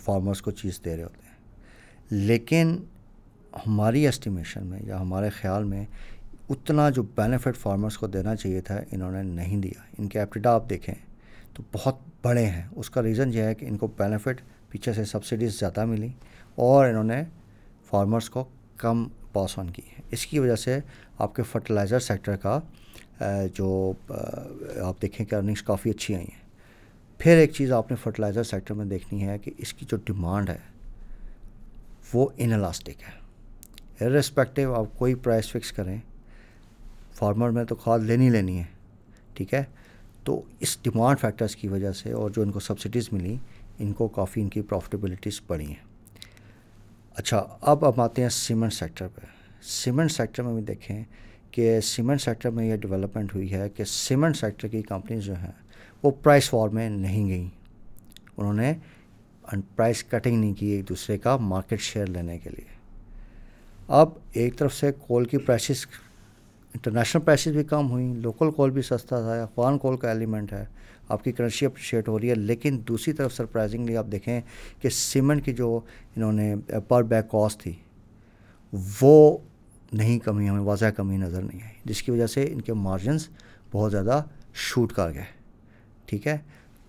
فارمرس کو چیز دے رہے ہوتے ہیں۔ لیکن ہماری اسٹیمیشن میں یا ہمارے خیال میں اتنا جو بینیفٹ فارمرس کو دینا چاہیے تھا، انہوں نے نہیں دیا۔ ان کے ایپٹیڈا آپ دیکھیں۔ تو بہت بڑے ہیں۔ اس کا ریزن یہ ہے کہ ان کو بینیفٹ پیچھے سے سبسڈیز زیادہ ملی اور انہوں نے فارمرس کو کم پاس آن کی ہے۔ اس کی وجہ سے آپ کے فرٹیلائزر سیکٹر کا جو آپ دیکھیں کہ ارننگس کافی اچھی آئی ہیں۔ پھر ایک چیز آپ نے فرٹیلائزر سیکٹر میں دیکھنی ہے کہ اس کی جو ڈیمانڈ ہے، وہ ان الاسٹک ہے۔ ارسپیکٹیو آپ کوئی پرائز فکس کریں فارمر میں تو کھاد لینی لینی ہے، ٹھیک ہے؟ تو اس ڈیمانڈ فیکٹرز کی وجہ سے اور جو ان کو سبسڈیز ملی، ان کو کافی ان کی پروفٹیبلٹیز بڑھی ہیں۔ اچھا اب اب آتے ہیں سیمنٹ سیکٹر پہ۔ سیمنٹ سیکٹر میں بھی دیکھیں کہ سیمنٹ سیکٹر میں یہ ڈیولپمنٹ ہوئی ہے کہ سیمنٹ سیکٹر کی کمپنیز جو ہیں، وہ پرائس وار میں نہیں گئیں۔ انہوں نے پرائس کٹنگ نہیں کی ایک دوسرے کا مارکیٹ شیئر لینے کے لیے۔ اب ایک طرف سے کول کی پرائسز انٹرنیشنل پرائسز بھی کم ہوئیں لوکل کول بھی سستا تھا افغان کول کا ایلیمنٹ ہے۔ آپ کی کرنسی اپریشیٹ ہو رہی ہے، لیکن دوسری طرف سرپرائزنگلی آپ دیکھیں کہ سیمنٹ کی جو انہوں نے پر بیک کاسٹ تھی، وہ نہیں کمی، ہمیں واضح کمی نظر نہیں آئی، جس کی وجہ سے ان کے مارجنس بہت زیادہ شوٹ کر گئے۔ ٹھیک ہے؟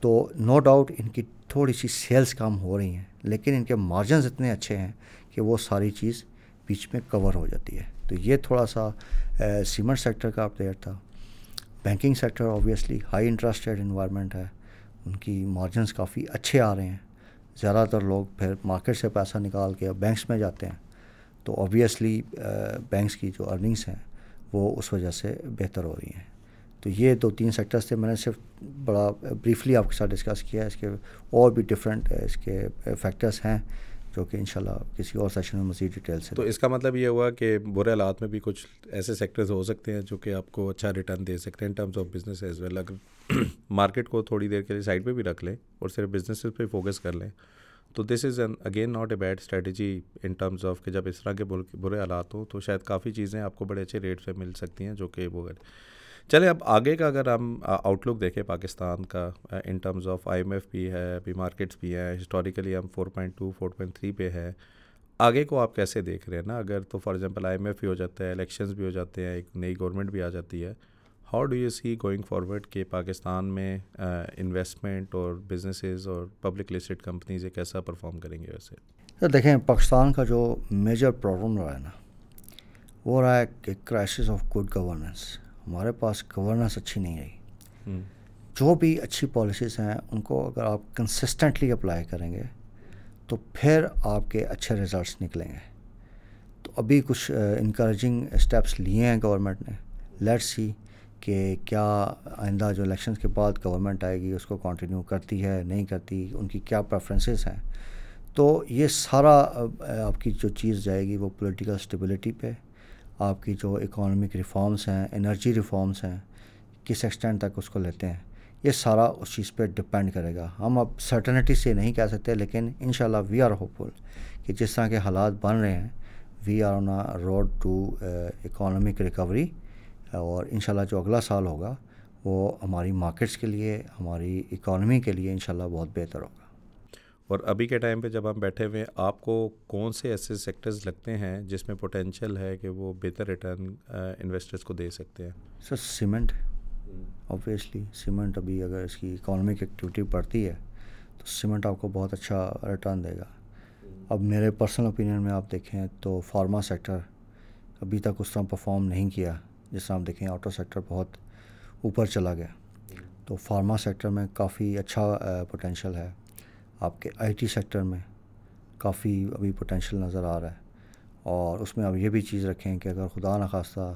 تو نو ڈاؤٹ ان کی تھوڑی سی سیلس کم ہو رہی ہیں، لیکن ان کے مارجنز اتنے اچھے ہیں کہ وہ ساری چیز بیچ میں کور ہو جاتی ہے۔ تو یہ تھوڑا سا سیمنٹ سیکٹر کا اپڈیٹ تھا۔ Banking sector obviously high interest rate environment ہے۔ ان کی مارجنس کافی اچھے آ رہے ہیں۔ زیادہ تر لوگ پھر مارکیٹ سے پیسہ نکال کے بینکس میں جاتے ہیں۔ تو آبویسلی بینکس کی جو ارننگس ہیں، وہ اس وجہ سے بہتر ہو رہی ہیں۔ تو یہ دو تین سیکٹرس تھے۔ میں نے صرف بڑا بریفلی آپ کے ساتھ ڈسکس کیا ہے۔ اس کے اور بھی ڈفرینٹ اس کے فیکٹرس ہیں۔ جو کہ انشاءاللہ کسی اور سیشن میں مزید ڈیٹیل سے تو اس کا مطلب یہ ہوا کہ برے حالات میں بھی کچھ ایسے سیکٹرز ہو سکتے ہیں جو کہ آپ کو اچھا ریٹرن دے سکتے ہیں in terms of business as well اگر [clears throat] مارکیٹ کو تھوڑی دیر کے لیے سائڈ پہ بھی رکھ لیں اور صرف بزنس پہ فوکس کر لیں، تو this is an again not a bad strategy in terms of کہ جب اس طرح کے برے حالات ہوں تو شاید کافی چیزیں آپ کو بڑے اچھے ریٹ پہ مل سکتی ہیں جو کہ وہ چلیں، اب آگے کا اگر ہم آؤٹ لک دیکھیں، پاکستان کا in terms of I M F بھی ہے ابھی مارکیٹس بھی ہیں ہسٹوریکلی ہم four point two four point three پہ ہے آگے کو آپ کیسے دیکھ رہے ہیں نا؟ اگر تو for example I M F بھی ہو جاتا ہے الیکشنز بھی ہو جاتے ہیں، ایک نئی گورنمنٹ بھی آ جاتی ہے۔ How do you see going forward کہ پاکستان میں انویسٹمنٹ اور بزنسز اور پبلک لسٹڈ کمپنیز ایک ایسا پرفارم کریں گے ویسے؟ سر دیکھیں، پاکستان کا جو میجر پرابلم رہا ہے نا، وہ رہا ہے کہ کرائسس آف گڈ گورننس ہمارے پاس گورننس اچھی نہیں آئی جو بھی اچھی پالیسیز ہیں ان کو اگر آپ کنسسٹنٹلی اپلائی کریں گے تو پھر آپ کے اچھے رزلٹس نکلیں گے۔ تو ابھی کچھ انکریجنگ اسٹیپس لیے ہیں گورنمنٹ نے۔ لیٹ سی کہ کیا آئندہ جو الیکشنز کے بعد گورنمنٹ آئے گی اس کو کنٹینیو کرتی ہے نہیں کرتی ان کی کیا پریفرنسز ہیں۔ تو یہ سارا آپ کی جو چیز جائے گی وہ پولیٹیکل اسٹیبلٹی پہ۔ آپ کی جو اکانومک ریفارمس ہیں انرجی ریفارمس ہیں، کس ایکسٹینٹ تک اس کو لیتے ہیں، یہ سارا اس چیز پہ ڈپینڈ کرے گا۔ ہم اب سرٹنٹی سے نہیں کہہ سکتے، لیکن ان شاء اللہ وی آر ہوپ فل کہ جس طرح کے حالات بن رہے ہیں we are on a road to economic recovery اور ان شاء اللہ جو اگلا سال ہوگا، وہ ہماری مارکیٹس کے لیے، ہماری اکانومی کے لیے ان شاء اللہ بہت بہتر ہوگا۔ اور ابھی کے ٹائم پہ جب ہم بیٹھے ہوئے ہیں، آپ کو کون سے ایسے سیکٹرز لگتے ہیں جس میں پوٹینشیل ہے کہ وہ بہتر ریٹرن انویسٹرز کو دے سکتے ہیں؟ سر سیمنٹ اوبویسلی سیمنٹ ابھی اگر اس کی اکانومک ایکٹیویٹی بڑھتی ہے تو سیمنٹ آپ کو بہت اچھا ریٹرن دے گا۔ اب میرے پرسنل اوپینین میں آپ دیکھیں تو فارما سیکٹر ابھی تک اس طرح پرفارم نہیں کیا جس طرح آپ دیکھیں آٹو سیکٹر بہت اوپر چلا گیا۔ تو فارما سیکٹر میں کافی اچھا پوٹینشیل ہے۔ آپ کے آئی ٹی سیکٹر میں کافی ابھی پوٹینشیل نظر آ رہا ہے اور اس میں اب یہ بھی چیز رکھیں کہ اگر خدا نخواستہ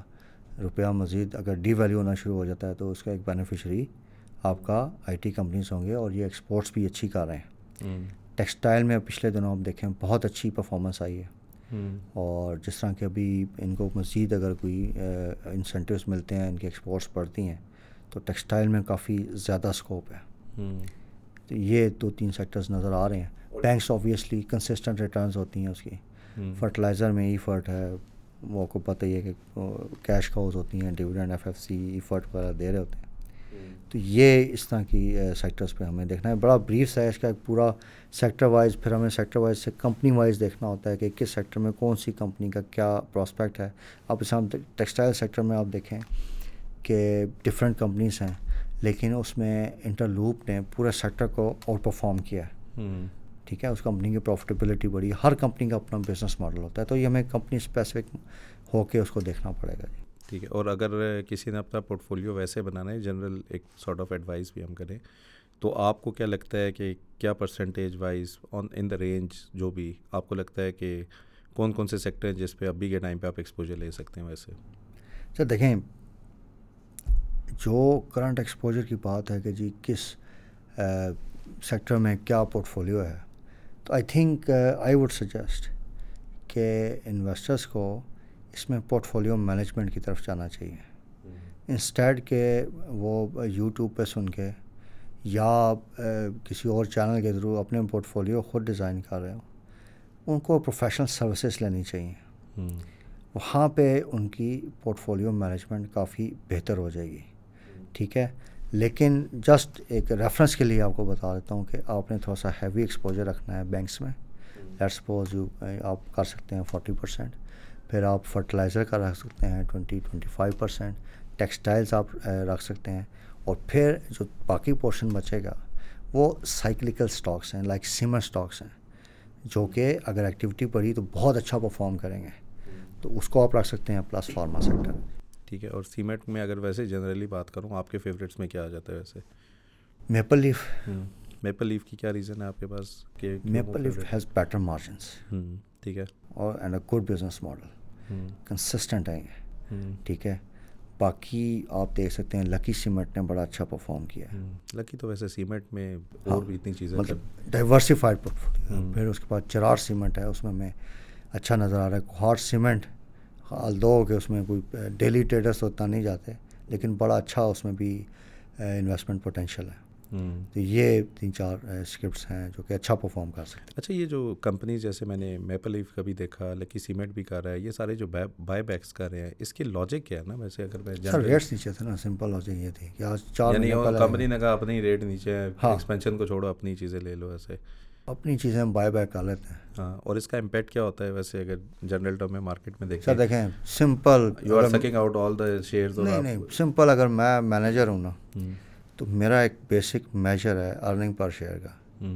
روپیہ مزید اگر ڈی ویلیو ہونا شروع ہو جاتا ہے تو اس کا ایک بینیفیشری آپ کا آئی ٹی کمپنیز ہوں گے اور یہ ایکسپورٹس بھی اچھی کر رہے ہیں۔ ٹیکسٹائل میں پچھلے دنوں آپ دیکھیں بہت اچھی پرفارمنس آئی ہے۔ اور جس طرح کہ ابھی ان کو مزید اگر کوئی انسینٹیوز ملتے ہیں ان کی ایکسپورٹس بڑھتی ہیں تو ٹیکسٹائل میں کافی زیادہ اسکوپ ہے۔ تو یہ دو تین سیکٹرز نظر آ رہے ہیں۔ بینکس آبویسلی کنسسٹنٹ ریٹرنز ہوتی ہیں اس کی۔ فرٹیلائزر میں ای فرٹ ہے۔ وہ کو پتہ ہی ہے کہ کیش کاؤز ہوتی ہیں dividend F F C E fert وغیرہ دے رہے ہوتے ہیں۔ تو یہ اس طرح کی سیکٹرز پہ ہمیں دیکھنا ہے۔ بڑا بریف ہے اس کا ایک پورا سیکٹر وائز پھر ہمیں سیکٹر وائز سے کمپنی وائز دیکھنا ہوتا ہے کہ کس سیکٹر میں کون سی کمپنی کا کیا پراسپیکٹ ہے۔ آپ اس ہم ٹیکسٹائل سیکٹر میں آپ دیکھیں کہ ڈفرینٹ کمپنیز ہیں۔ لیکن اس میں انٹر لوپ نے پورے سیکٹر کو آؤٹ پرفارم کیا ہے۔ ٹھیک ہے اس کمپنی کی پروفٹیبلٹی بڑی ہر کمپنی کا اپنا بزنس ماڈل ہوتا ہے۔ تو یہ ہمیں کمپنی اسپیسیفک ہو کے اس کو دیکھنا پڑے گا۔ جی ٹھیک ہے اور اگر کسی نے اپنا پورٹ فولیو ویسے بنانا ہے جنرل ایک سارٹ آف ایڈوائس بھی ہم کریں تو آپ کو کیا لگتا ہے کہ کیا percentage wise on in the range جو بھی آپ کو لگتا ہے کہ کون کون سے سیکٹر ہیں جس پہ ابھی کے ٹائم پہ آپ ایکسپوجر لے سکتے ہیں ویسے؟ سر دیکھیں جو کرنٹ ایکسپوجر کی بات ہے کہ جی کس سیکٹر میں کیا پورٹ فولیو ہے تو I think I would suggest کہ انویسٹرس کو اس میں پورٹ فولیو مینجمنٹ کی طرف جانا چاہیے۔ انسٹیڈ کہ وہ یوٹیوب پہ سن کے یا کسی اور چینل کے تھرو اپنے پورٹ فولیو خود ڈیزائن کر رہے ہوں۔ ان کو پروفیشنل سروسز لینی چاہیے۔ وہاں پہ ان کی پورٹ فولیو مینجمنٹ کافی بہتر ہو جائے گی۔ ٹھیک ہے؟ لیکن جسٹ ایک ریفرنس کے لیے آپ کو بتا دیتا ہوں کہ آپ نے تھوڑا سا ہیوی ایکسپوجر رکھنا ہے بینکس میں. لیٹ سپوز یو آپ کر سکتے ہیں فورٹی پرسینٹ پھر آپ فرٹیلائزر کا رکھ سکتے ہیں twenty twenty five percent textiles آپ رکھ سکتے ہیں. اور پھر جو باقی پورشن بچے گا، وہ سائیکلیکل اسٹاکس ہیں لائک سیمر اسٹاکس ہیں. جو کہ اگر ایکٹیویٹی پڑھی تو بہت اچھا پرفارم کریں گے. تو اس کو آپ رکھ سکتے ہیں پلس فارما سیکٹر ٹھیک ہے اور سیمنٹ میں اگر ویسے جنرلی بات کروں آپ کے فیوریٹس میں کیا آ جاتا ہے ویسے؟ میپل لیف میپل لیف کی کیا ریزن ہے آپ کے پاس؟ کہ Maple Leaf has better margins ٹھیک ہے۔ اور and a good business model consistent ہے یہ۔ ٹھیک ہے۔ باقی آپ دیکھ سکتے ہیں لکی سیمنٹ نے بڑا اچھا پرفارم کیا ہے۔ لکی تو ویسے سیمنٹ میں اور بھی اتنی چیزیں مطلب ڈائیورسفائڈ پورٹفولیو پھر اس کے بعد چرار سیمنٹ ہے اس میں ہمیں اچھا نظر آ رہا ہے۔ کوہار سیمنٹ حال دو کہ اس میں کوئی ڈیلی ٹریڈرس اتنا نہیں جاتے لیکن بڑا اچھا اس میں بھی انویسٹمنٹ پوٹینشیل ہے۔ تو یہ تین چار اسکرپٹس ہیں جو کہ اچھا پرفارم کر سکتے ہیں۔ اچھا یہ جو کمپنیز جیسے میں نے میپل لیف کا بھی دیکھا لکی سیمنٹ بھی کر رہا ہے یہ سارے جو بائی بیکس کر رہے ہیں اس کی لاجک کیا ہے نا؟ ویسے اگر میں سر ریٹس نیچے تھے نا سمپل لاجک یہ تھی کہ آج چار یعنی کمپنی نے کہا اپنی ریٹ نیچے ہے ایکسپینشن کو چھوڑو اپنی چیزیں لے لو ایسے۔ اپنی چیزیں ہم بائی بیک کر لیتے ہیں۔ ہاں اور اس کا امپیکٹ کیا ہوتا ہے ویسے اگر جنرل ٹرم میں مارکیٹ میں دیکھیں؟ سر دیکھیں simple you are sucking out all the shares نہیں نہیں سمپل اگر میں مینیجر ہوں نا تو میرا ایک بیسک میجر ہے ارننگ پر شیئر کا۔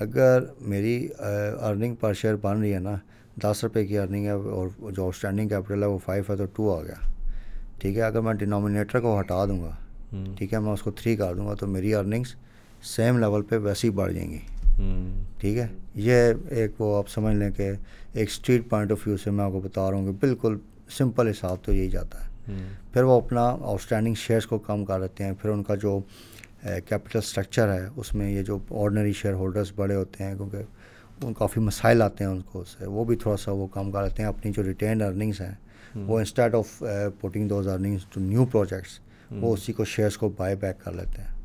اگر میری ارننگ پر شیئر بن رہی ہے نا دس روپے کی ارننگ ہے اور جو آؤٹ اسٹینڈنگ کیپٹل ہے وہ فائیو ہے تو ٹو آ گیا۔ ٹھیک ہے اگر میں ڈینومینیٹر کو ہٹا دوں گا ٹھیک ہے میں اس کو تھری کر دوں گا تو میری ارننگس سیم لیول پہ ویسے ہی بڑھ جائیں گی۔ ٹھیک ہے؟ یہ ایک وہ آپ سمجھ لیں کہ ایک اسٹریٹ پوائنٹ آف ویو سے میں آپ کو بتا رہا ہوں کہ بالکل سمپل حساب تو یہی جاتا ہے۔ پھر وہ اپنا آؤٹ اسٹینڈنگ شیئرس کو کم کر دیتے ہیں۔ پھر ان کا جو کیپٹل اسٹرکچر ہے اس میں یہ جو آرڈنری شیئر ہولڈرس بڑے ہوتے ہیں کیونکہ ان کافی مسائل آتے ہیں ان کو اس سے وہ بھی تھوڑا سا وہ کم کر لیتے ہیں۔ اپنی جو ریٹینڈ ارننگس ہیں وہ instead of putting those earnings to new projects وہ اسی کو شیئرس کو بائی بیک کر لیتے ہیں۔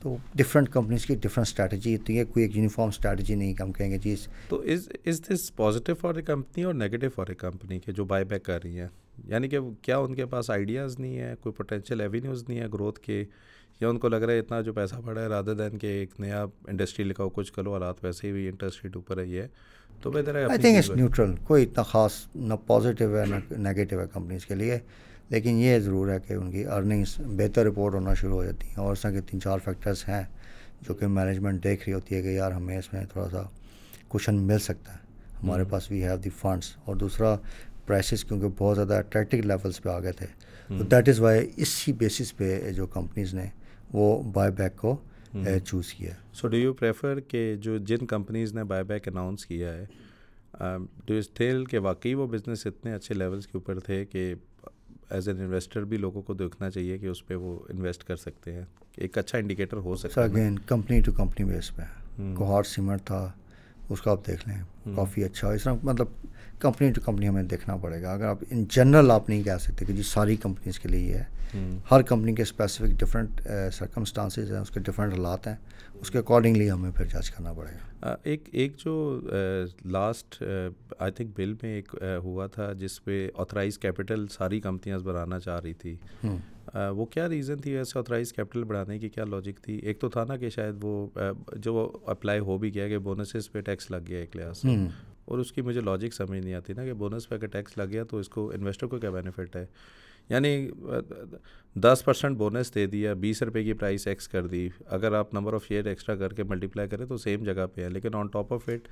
تو ڈفرینٹ کمپنیز کی ڈفرینٹ اسٹریٹجی ہوتی ہے۔ کوئی ایک یونیفارم اسٹریٹجی نہیں ہم کہیں گے چیز تو is is this positive for a company اور نیگیٹو فار اے کمپنی کے جو بائی بیک کر رہی ہیں؟ یعنی کہ کیا ان کے پاس آئیڈیاز نہیں ہے کوئی پوٹینشیل ایوینیوز نہیں ہے گروتھ کے؟ یا ان کو لگ رہا ہے اتنا جو پیسہ پڑا ہے رادر دین کہ ایک نیا انڈسٹری لکھاؤ کچھ کرو حالات ویسے ہی انٹرسٹ ریٹ اوپر ہے تو بہتر ہے آئی تھنک اٹس نیوٹرل کوئی اتنا خاص نہ پازیٹیو ہے نہ نیگیٹو ہے کمپنیز کے لیے۔ لیکن یہ ضرور ہے کہ ان کی ارننگس بہتر رپورٹ ہونا شروع ہو جاتی ہیں اور اس طرح کے تین چار فیکٹرس ہیں جو کہ مینجمنٹ دیکھ رہی ہوتی ہے کہ یار ہمیں اس میں تھوڑا سا کوشن مل سکتا ہے۔ ہمارے پاس وی ہیو دی فنڈس اور دوسرا پرائسز کیونکہ بہت زیادہ اٹریکٹیو لیولس پہ آ گئے تھے۔ تو دیٹ از وائی اسی بیسس پہ جو کمپنیز نے وہ بائی بیک کو چوز کیا۔ سو ڈو یو پریفر کہ جو جن کمپنیز نے بائی بیک اناؤنس کیا ہے ڈو اسٹیل کہ واقعی وہ بزنس اتنے اچھے لیولس کے اوپر تھے کہ ایز این انویسٹر بھی لوگوں کو دیکھنا چاہیے کہ اس پہ وہ انویسٹ کر سکتے ہیں۔ ایک اچھا انڈیکیٹر ہو سکتا ہے۔ Again company to company base پہ۔ کوہار سیمنٹ تھا اس کو آپ دیکھ لیں۔ کافی اچھا۔ اس طرح مطلب کمپنی ٹو کمپنی ہمیں دیکھنا پڑے گا۔ اگر آپ ان جنرل آپ نہیں کہہ سکتے کہ جی ساری کمپنیز کے لیے یہ ہے ہر کمپنی کے اسپیسیفک ڈفرینٹ سرکمسٹانسز ہیں اس کے ڈفرینٹ حالات ہیں۔ اس کے اکارڈنگلی ہمیں پھر جج کرنا پڑے گا۔ ایک ایک جو لاسٹ آئی تھنک بل میں ایک ہوا تھا جس پہ آتھرائز کیپٹل ساری کمپنیاں بڑھانا چاہ رہی تھی۔ وہ کیا ریزن تھی ایسے آتھرائز کیپٹل بڑھانے کی؟ کیا لاجک تھی؟ ایک تو تھا نا کہ شاید وہ جو اپلائی ہو بھی گیا کہ بونسز پہ ٹیکس لگ گیا ایک لحاظ سے۔ اور اس کی مجھے لاجک سمجھ نہیں آتی نا کہ بونس پہ اگر ٹیکس لگ گیا تو اس کو انویسٹر کو کیا بینیفٹ ہے؟ یعنی دس پرسینٹ بونس دے دیا بیس روپے کی پرائس ایکس کر دی۔ اگر آپ نمبر آف شیئر ایکسٹرا کر کے ملٹیپلائی کریں تو سیم جگہ پہ ہے۔ لیکن آن ٹاپ آف اٹ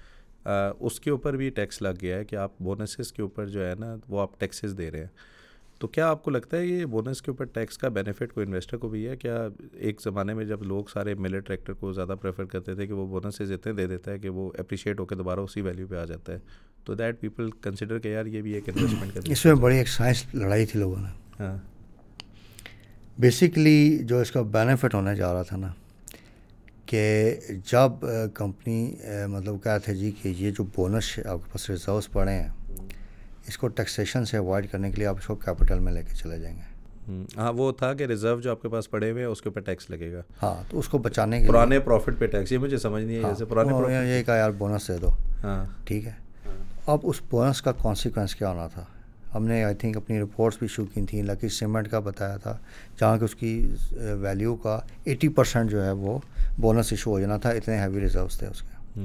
اس کے اوپر بھی ٹیکس لگ گیا ہے کہ آپ بونسز کے اوپر جو ہے نا، وہ آپ ٹیکسز دے رہے ہیں۔ تو کیا آپ کو لگتا ہے یہ بونس کے اوپر ٹیکس کا بینیفٹ کوئی انویسٹر کو بھی ہے؟ کیا ایک زمانے میں جب لوگ سارے ملے ٹریکٹر کو زیادہ پریفر کرتے تھے کہ وہ بونسز اتنے دے دیتا ہے کہ وہ اپریشیٹ ہو کے دوبارہ اسی ویلیو پہ آ جاتا ہے؟ تو دیٹ پیپل کنسیڈر کہ یار یہ بھی ایک انویسٹمنٹ کرتے اس میں بڑی ایک سائنس لڑائی تھی لوگوں نے۔ ہاں۔ بیسکلی جو اس کا بینیفٹ ہونے جا رہا تھا نا کہ جب کمپنی مطلب کیا تھے جی کہ یہ جو بونس آپ کے پاس ریزروس پڑے ہیں اس کو ٹیکسیشن سے اوائڈ کرنے کے لیے آپ اس کو کیپٹل میں لے کے چلے جائیں گے۔ ہاں وہ تھا کہ ریزرو جو آپ کے پاس پڑے ہوئے ہیں اس کے اوپر ٹیکس لگے گا۔ ہاں تو اس کو بچانے کے پرانے پروفٹ پہ ٹیکس یہ مجھے سمجھ نہیں ہے جیسے پرانے یہ کہا یار بونس دے دو۔ ہاں۔ ٹھیک ہے۔ اب اس بونس کا کانسیکوینس کیا ہونا تھا؟ ہم نے آئی تھنک اپنی رپورٹس بھی شو کی تھیں لکی سیمنٹ کا بتایا تھا جہاں کہ اس کی ویلیو کا ایٹی پرسینٹ جو ہے وہ بونس ایشو ہو جانا تھا اتنے ہیوی ریزروس تھے اس کے۔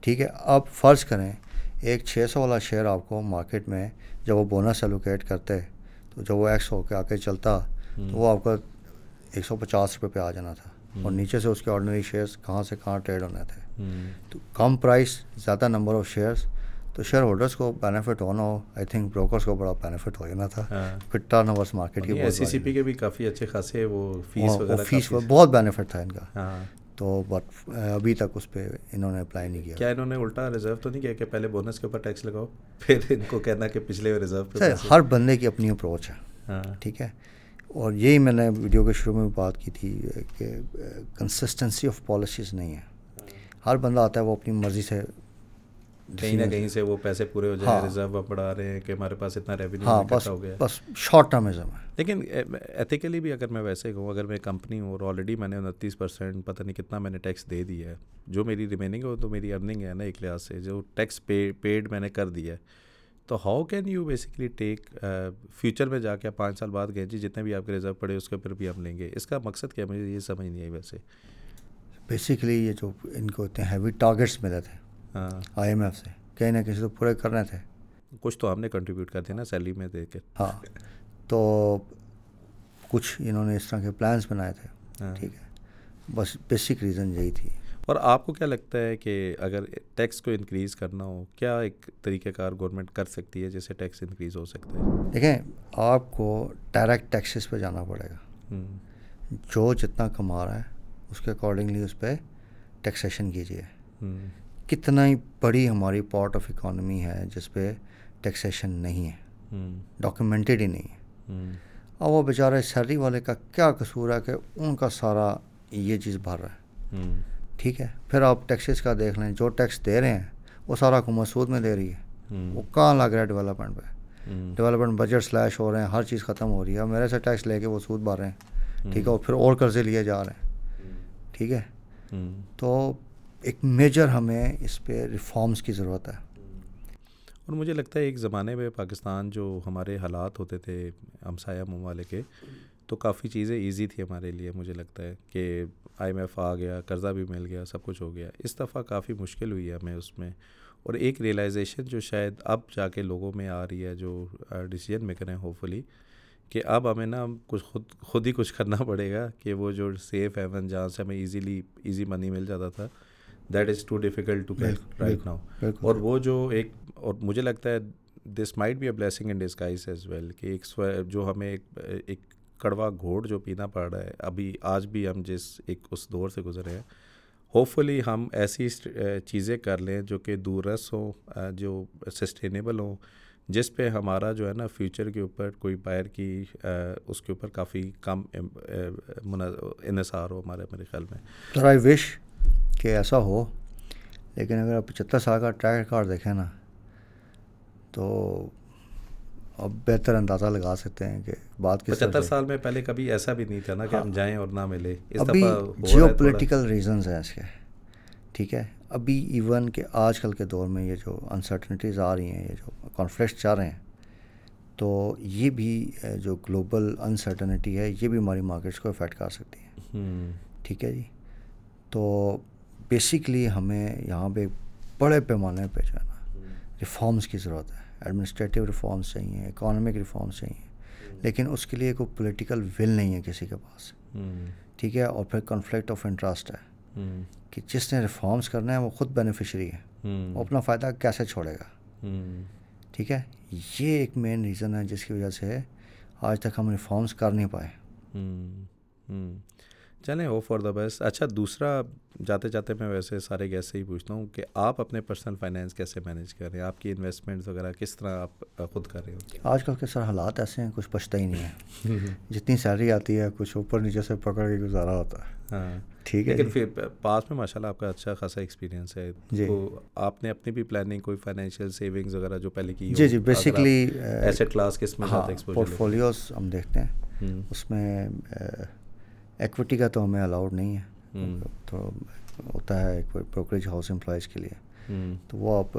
ٹھیک ہے اب فرض کریں ایک چھ سو والا شیئر آپ کو مارکیٹ میں جب وہ بونس ایلوکیٹ کرتے تو جب وہ ایکس ہو کے آ کے چلتا تو وہ آپ کا ایک سو پچاس روپے پہ آ جانا تھا۔ اور نیچے سے اس کے آرڈنری شیئرس کہاں سے کہاں ٹریڈ ہونے تھے۔ تو کم پرائس زیادہ نمبر آف شیئرس تو شیئر ہولڈرس کو بینیفٹ ہونا ہو آئی تھنک بروکرس کو بڑا بینیفٹ ہو جانا تھا۔ پھر ٹرن اوورس مارکیٹ کی سی سی پی کے بھی کافی اچھے خاصے وہ فیس وغیرہ فیس بہت بینیفٹ تھا ان کا۔ تو بٹ ابھی تک اس پہ انہوں نے اپلائی نہیں کیا۔ کیا انہوں نے الٹا ریزرو تو نہیں کیا کہ پہلے بونس کے اوپر ٹیکس لگاؤ پھر ان کو کہنا کہ پچھلے ریزرو پہ ہر بندے کی اپنی اپروچ ہے۔ ٹھیک ہے؟ اور یہی میں نے ویڈیو کے شروع میں بات کی تھی کہ کنسسٹنسی آف پالیسیز نہیں ہے۔ ہر بندہ آتا ہے وہ اپنی مرضی سے کہیں نہ کہیں سے وہ پیسے پورے ہو جائیں ریزرو بڑھا رہے ہیں کہ ہمارے پاس اتنا ریونیو اکٹھا ہو گیا۔ بس شارٹ ٹرمزم ہے۔ لیکن ایتھیکلی بھی اگر میں ویسے کہوں اگر میں کمپنی ہوں اور آلریڈی میں نے انتیس پرسینٹ پتہ نہیں کتنا میں نے ٹیکس دے دیا ہے جو میری ریمیننگ ہے وہ تو میری ارننگ ہے نا ایک لحاظ سے جو ٹیکس پے پیڈ میں نے کر دیا ہے۔ تو how can you basically take future میں جا کے پانچ سال بعد گئے جی جتنے بھی آپ کے ریزرو پڑے اس کے اوپر بھی ہم لیں گے۔ اس کا مقصد کیا مجھے یہ سمجھ نہیں آئی ویسے۔ بیسکلی یہ جو ان کو اتنے ہیوی ٹارگیٹس ملے تھے۔ ہاں آئی ایم ایف سے۔ کہیں نہ کسی تو پورے کرنے تھے۔ کچھ تو ہم نے کنٹریبیوٹ کر دیا نا سیلری میں دے کے۔ ہاں تو کچھ انہوں نے اس طرح کے پلانس بنائے تھے۔ ہاں۔ ٹھیک ہے۔ بس بیسک ریزن یہی تھی۔ اور آپ کو کیا لگتا ہے کہ اگر ٹیکس کو انکریز کرنا ہو کیا ایک طریقہ کار گورنمنٹ کر سکتی ہے جیسے ٹیکس انکریز ہو سکتا ہے؟ دیکھیں آپ کو ڈائریکٹ ٹیکسیز پہ جانا پڑے گا۔ جو جتنا کما رہا ہے اس کے اکارڈنگلی اس پہ ٹیکسیشن کیجیے کتنا ہی بڑی ہماری پارٹ آف اکانومی ہے جس پہ ٹیکسیشن نہیں ہے ڈاکیومنٹڈ ہی نہیں ہے۔ اب وہ بیچارے سیلری والے کا کیا قصور ہے کہ ان کا سارا یہ چیز بھر رہا ہے۔ ٹھیک ہے پھر آپ ٹیکسیز کا دیکھ لیں جو ٹیکس دے رہے ہیں وہ سارا حکومت سود میں دے رہی ہے۔ وہ کہاں لگ رہا ہے ڈیولپمنٹ پہ؟ ڈیولپمنٹ بجٹ سلیش ہو رہے ہیں ہر چیز ختم ہو رہی ہے۔ میرے سے ٹیکس لے کے وہ سود بھر رہے ہیں۔ ٹھیک ہے اور پھر اور قرضے لیے جا رہے ہیں۔ ٹھیک ہے۔ تو ایک میجر ہمیں اس پہ ریفارمز کی ضرورت ہے۔ اور مجھے لگتا ہے ایک زمانے میں پاکستان جو ہمارے حالات ہوتے تھے ہمسایہ ممالک کے، تو کافی چیزیں ایزی تھی ہمارے لیے، مجھے لگتا ہے کہ آئی ایم ایف آ گیا، قرضہ بھی مل گیا، سب کچھ ہو گیا۔ اس دفعہ کافی مشکل ہوئی ہے ہمیں اس میں۔ اور ایک ریئلائزیشن جو شاید اب جا کے لوگوں میں آ رہی ہے، جو ڈیسیجن میکر ہیں ہوپ فلی کہ اب ہمیں نا کچھ خود خود ہی کچھ کرنا [laughs] پڑے گا کہ وہ جو سیف ہیون جہاں سے ہمیں ایزیلی ایزی منی مل جاتا تھا that is too difficult to right now اور وہ جو ایک اور مجھے لگتا ہے this might be a blessing in disguise as well کہ ایک جو ہمیں ایک ایک کڑوا گھوڑ جو پینا پڑ رہا ہے ابھی آج بھی ہم جس ایک اس دور سے گزرے ہیں ہوپ فلی ہم ایسی چیزیں کر لیں جو کہ دورس ہوں جو سسٹینیبل ہوں جس پہ ہمارا جو ہے نا فیوچر کے اوپر کوئی بائر کی اس کے اوپر کافی کم انحصار ہو ہمارے میرے خیال میں۔ کہ ایسا ہو لیکن اگر آپ پچہتر سال کا ٹریک ریکارڈ دیکھیں نا تو اب بہتر اندازہ لگا سکتے ہیں کہ بات پچہتر سال میں پہلے کبھی ایسا بھی نہیں تھا نا کہ ہم جائیں اور نہ ملے۔ ابھی جیو پولیٹیکل ریزنز ہیں اس کے۔ ٹھیک ہے؟ ابھی ایون کہ آج کل کے دور میں یہ جو انسرٹنٹیز آ رہی ہیں یہ جو کانفلکٹس چاہ رہے ہیں تو یہ بھی جو گلوبل انسرٹنٹی ہے یہ بھی ہماری مارکیٹس کو افیکٹ کر سکتی ہے ٹھیک ہے جی؟ تو بیسکلی ہمیں یہاں پہ بڑے پیمانے پہ جو ہے۔ نا ریفارمس کی ضرورت ہے۔ ایڈمنسٹریٹیو ریفارمس چاہیے اکانومک ریفارمس چاہیے۔ لیکن اس کے لیے کوئی پولیٹیکل ول نہیں ہے کسی کے پاس۔ ٹھیک ہے؟ اور پھر کنفلکٹ آف انٹرسٹ ہے۔ کہ جس نے ریفارمس کرنا ہے وہ خود بینیفیشری ہے وہ اپنا فائدہ کیسے چھوڑے گا؟ ٹھیک ہے؟ یہ ایک مین ریزن ہے جس کی وجہ سے آج تک ہم ریفارمس کر نہیں پائے۔ چلیں او فار دا بیسٹ اچھا دوسرا جاتے جاتے میں ویسے سارے گیس سے ہی پوچھتا ہوں کہ آپ اپنے پرسنل فائنینس کیسے مینیج کر رہے ہیں؟ آپ کی انویسٹمنٹس وغیرہ کس طرح آپ خود کر رہے ہو؟ آج کل کے سر حالات ایسے ہیں کچھ بچتا ہی نہیں ہے۔ جتنی سیلری آتی ہے کچھ اوپر نیچے سے پکڑ کے گزارا ہوتا ہے۔ ہاں۔ ٹھیک ہے لیکن پھر پاس میں ماشاء اللہ آپ کا اچھا خاصا ایکسپیرینس ہے۔ جی۔ تو آپ نے اپنی بھی پلاننگ کوئی فائنینشیل سیونگز وغیرہ جو پہلے کی جی جی بیسکلی ایسٹ کلاس کس میں پورٹ فولیوز ہم دیکھتے ہیں۔ اس میں ایکوٹی کا تو ہمیں الاؤڈ نہیں ہے۔ تو ہوتا ہے بروکریج ہاؤس امپلائز کے لیے۔ تو وہ آپ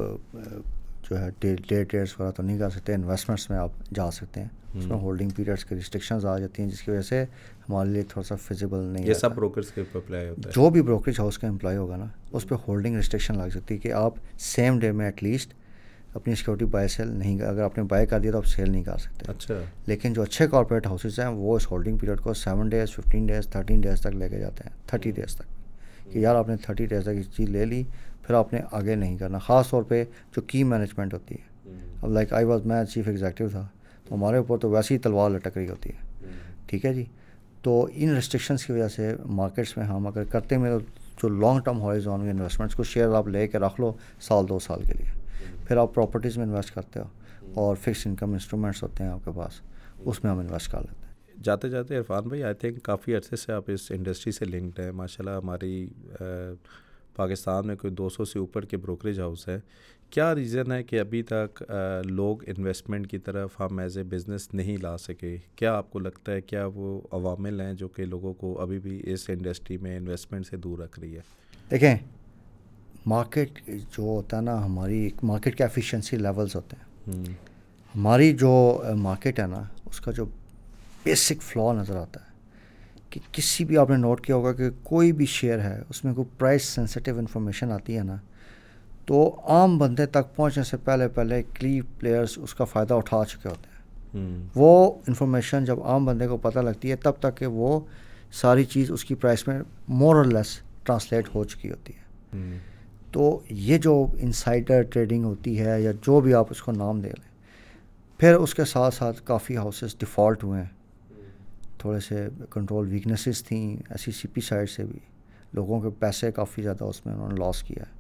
جو ہے ڈے ٹریڈس وغیرہ تو نہیں کر سکتے انویسٹمنٹس میں آپ جا سکتے ہیں۔ اس میں ہولڈنگ پیریڈس کی ریسٹرکشنز آ جاتی ہیں جس کی وجہ سے ہمارے لیے تھوڑا سا فیزیبل نہیں یہ سب بروکرس کے اپلائی ہوتا ہے۔ جو بھی بروکریج ہاؤس کا امپلائی ہوگا نا اس پہ ہولڈنگ ریسٹرکشن لگ سکتی ہے کہ آپ سیم ڈے میں ایٹ لیسٹ اپنی سیکورٹی بائی سیل نہیں اگر آپ نے بائی کر دیا تو آپ سیل نہیں کر سکتے۔ اچھا۔ لیکن جو اچھے کارپوریٹ ہاؤسز ہیں وہ اس ہولڈنگ پیریڈ کو seven days fifteen days thirteen days تک لے کے جاتے ہیں۔ تھرٹی ڈیز تک۔ کہ یار آپ نے تھرٹی ڈیز تک اس چیز لے لی پھر آپ نے آگے نہیں کرنا۔ خاص طور پہ جو کی مینجمنٹ ہوتی ہے۔ اب لائک آئی واز میں چیف ایگزیکٹو تھا۔ تو ہمارے اوپر تو ویسی ہی تلوار لٹک رہی ہوتی ہے۔ ٹھیک ہے جی؟ تو ان ریسٹرکشنس کی وجہ سے مارکیٹس میں ہم اگر کرتے میں جو لانگ ٹرم ہارائزون انویسٹمنٹس کو شیئر آپ لے کے رکھ لو سال دو سال کے لیے۔ پھر آپ پراپرٹیز میں انویسٹ کرتے ہو اور فکس انکم انسٹرومنٹس ہوتے ہیں آپ کے پاس اس میں ہم انویسٹ کر لیتے ہیں۔ جاتے جاتے عرفان بھائی آئی تھنک کافی عرصے سے آپ اس انڈسٹری سے لنکڈ ہیں۔ ماشاء اللہ ہماری پاکستان میں کوئی دو سو سے اوپر کے بروکریج ہاؤس ہے کیا ریزن ہے کہ ابھی تک لوگ انویسٹمنٹ کی طرف ہم ایز اے بزنس نہیں لا سکے؟ کیا آپ کو لگتا ہے کیا وہ عوامل ہیں جو کہ لوگوں کو ابھی بھی اس انڈسٹری میں انویسٹمنٹ سے دور رکھ رہی ہے؟ دیکھیں مارکیٹ جو ہوتا ہے نا ہماری مارکیٹ کے ایفیشنسی لیولس ہوتے ہیں۔ ہماری جو مارکیٹ ہے نا اس کا جو بیسک فلا نظر آتا ہے کہ کسی بھی آپ نے نوٹ کیا ہوگا کہ کوئی بھی شیئر ہے اس میں کوئی پرائز سینسٹیو انفارمیشن آتی ہے نا تو عام بندے تک پہنچنے سے پہلے پہلے کلی پلیئرس اس کا فائدہ اٹھا چکے ہوتے ہیں۔ وہ انفارمیشن جب عام بندے کو پتہ لگتی ہے تب تک کہ وہ ساری چیز اس کی پرائس میں مور اور لیس ٹرانسلیٹ ہو چکی ہوتی ہے۔ تو یہ جو انسائڈر ٹریڈنگ ہوتی ہے یا جو بھی آپ اس کو نام دے لیں، پھر اس کے ساتھ ساتھ کافی ہاؤسز ڈیفالٹ ہوئے ہیں۔ تھوڑے سے کنٹرول ویکنیسز تھیں ایسی سی پی سائڈ سے بھی۔ لوگوں کے پیسے کافی زیادہ اس میں انہوں نے لاس کیا ہے۔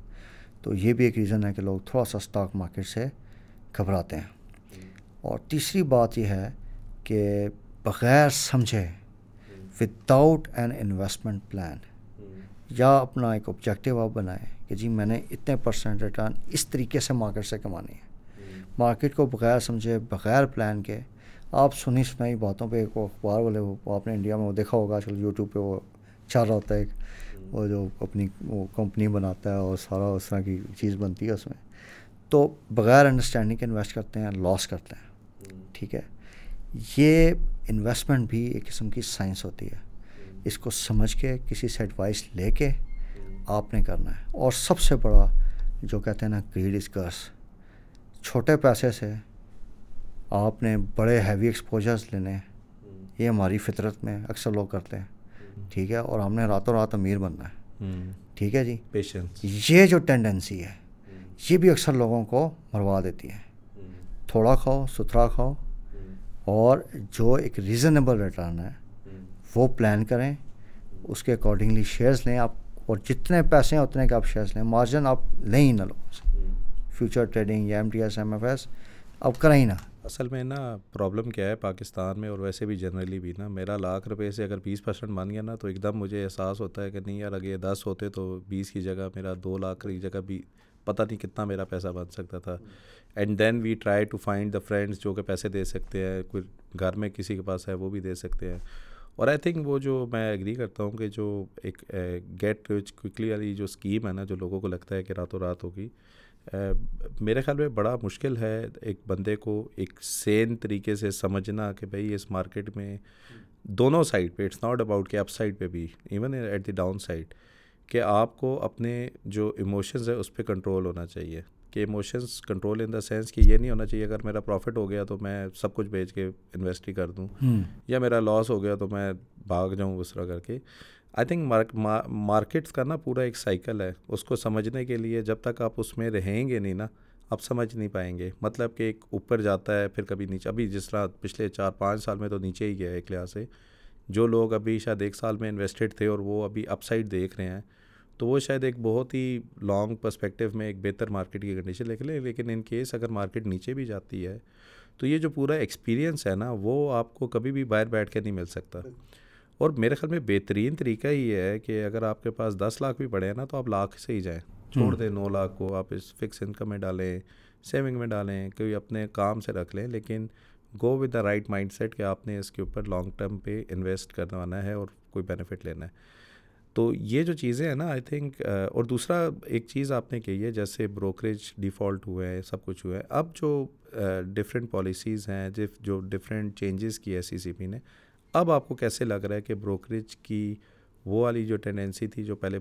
تو یہ بھی ایک ریزن ہے کہ لوگ تھوڑا سا اسٹاک مارکیٹ سے گھبراتے ہیں۔ اور تیسری بات یہ ہے کہ بغیر سمجھے وداؤٹ این انویسٹمنٹ پلان یا اپنا ایک آبجیکٹیو آپ بنائیں کہ جی میں نے اتنے پرسنٹ ریٹرن اس طریقے سے مارکیٹ سے کمانی ہے۔ مارکیٹ کو بغیر سمجھے بغیر پلان کے آپ سنی سنائی باتوں پہ ایک اخبار والے وہ آپ نے انڈیا میں وہ دیکھا ہوگا آج کل یوٹیوب پہ وہ چل رہا ہوتا ہے ایک وہ جو اپنی وہ کمپنی بناتا ہے اور سارا اس طرح کی چیز بنتی ہے اس میں۔ تو بغیر انڈرسٹینڈنگ کے انویسٹ کرتے ہیں لاس کرتے ہیں۔ ٹھیک ہے؟ یہ انویسٹمنٹ بھی ایک قسم کی سائنس ہوتی ہے۔ اس کو سمجھ کے کسی سے ایڈوائس لے کے آپ نے کرنا ہے۔ اور سب سے بڑا جو کہتے ہیں نا گریڈ از کرس چھوٹے پیسے سے آپ نے بڑے ہیوی ایکسپوجرز لینے یہ ہماری فطرت میں اکثر لوگ کرتے ہیں۔ ٹھیک ہے؟ اور ہم نے راتوں رات امیر بننا ہے۔ ٹھیک ہے جی؟ پیشنس یہ جو ٹینڈنسی ہے یہ بھی اکثر لوگوں کو مروا دیتی ہے۔ تھوڑا کھاؤ ستھرا کھاؤ۔ اور جو ایک ریزنیبل ریٹرن ہے وہ پلان کریں، اس کے اکارڈنگلی شیئرز لیں آپ، اور جتنے پیسے ہیں اتنے کے آپ شیئرز لیں۔ مارجن آپ لیں ہی نہ لوگوں سے فیوچر ٹریڈنگ یا M T S M F S اب کریں ہی نہ۔ اصل میں نا پرابلم کیا ہے پاکستان میں اور ویسے بھی جنرلی بھی نا، میرا لاکھ روپے سے اگر بیس پرسینٹ بن گیا نا، تو ایک دم مجھے احساس ہوتا ہے کہ نہیں یار اگر یہ دس ہوتے تو بیس کی جگہ میرا دو لاکھ کی جگہ بھی پتہ نہیں کتنا میرا پیسہ بن سکتا تھا۔ And then we try to find the friends جو کہ پیسے دے سکتے ہیں، کوئی گھر میں کسی کے پاس ہے وہ بھی دے سکتے ہیں۔ اور آئی تھنک وہ جو میں ایگری کرتا ہوں کہ جو ایک گیٹ رچ کوئکلی والی جو اسکیم ہے نا جو لوگوں کو لگتا ہے کہ راتوں رات ہوگی میرے خیال میں بڑا مشکل ہے ایک بندے کو ایک سین طریقے سے سمجھنا کہ بھائی اس مارکیٹ میں دونوں سائڈ پہ اٹس ناٹ اباؤٹ کہ اپ سائڈ پہ بھی even at the down side کہ آپ کو اپنے جو ایموشنز ہے اس پہ کنٹرول ہونا چاہیے۔ کہ emotions control in the sense کہ یہ نہیں ہونا چاہیے اگر میرا پروفٹ ہو گیا تو میں سب کچھ بیچ کے انویسٹ ہی کر دوں۔ یا میرا لاس ہو گیا تو میں بھاگ جاؤں اس طرح کر کے۔ آئی تھنک مارکیٹس کا نا پورا ایک سائیکل ہے۔ اس کو سمجھنے کے لیے جب تک آپ اس میں رہیں گے نہیں نا آپ سمجھ نہیں پائیں گے۔ مطلب کہ ایک اوپر جاتا ہے پھر کبھی نیچے۔ ابھی جس طرح پچھلے چار پانچ سال میں تو نیچے ہی گیا ایک لحاظ سے۔ جو لوگ ابھی شاید ایک سال میں انویسٹڈ تھے اور وہ ابھی اپ سائڈ دیکھ رہے ہیں تو وہ شاید ایک بہت ہی لانگ پرسپیکٹیو میں ایک بہتر مارکیٹ کی کنڈیشن لے لیں لیکن ان کیس اگر مارکیٹ نیچے بھی جاتی ہے، تو یہ جو پورا ایکسپیرینس ہے نا، وہ آپ کو کبھی بھی باہر بیٹھ کے نہیں مل سکتا۔ اور میرے خیال میں بہترین طریقہ یہ ہے کہ اگر آپ کے پاس دس لاکھ بھی پڑے ہیں نا، تو آپ لاکھ سے ہی جائیں۔ چھوڑ دیں نو لاکھ کو، آپ اس فکس انکم میں ڈالیں سیونگ میں ڈالیں، کوئی اپنے کام سے رکھ لیں، لیکن go with the right mindset کہ آپ نے اس کے اوپر لانگ ٹرم پہ انویسٹ کروانا ہے اور کوئی بینیفٹ لینا ہے۔ تو یہ جو چیزیں ہیں نا آئی تھنک اور دوسرا ایک چیز آپ نے کہی ہے، جیسے بروکریج ڈیفالٹ ہوئے ہیں، سب کچھ ہوئے ہیں۔ اب جو ڈفرینٹ پالیسیز ہیں جو ڈفرینٹ چینجز کی ہے سی سی پی نے، اب آپ کو کیسے لگ رہا ہے کہ بروکریج کی وہ والی جو ٹینڈنسی تھی جو پہلے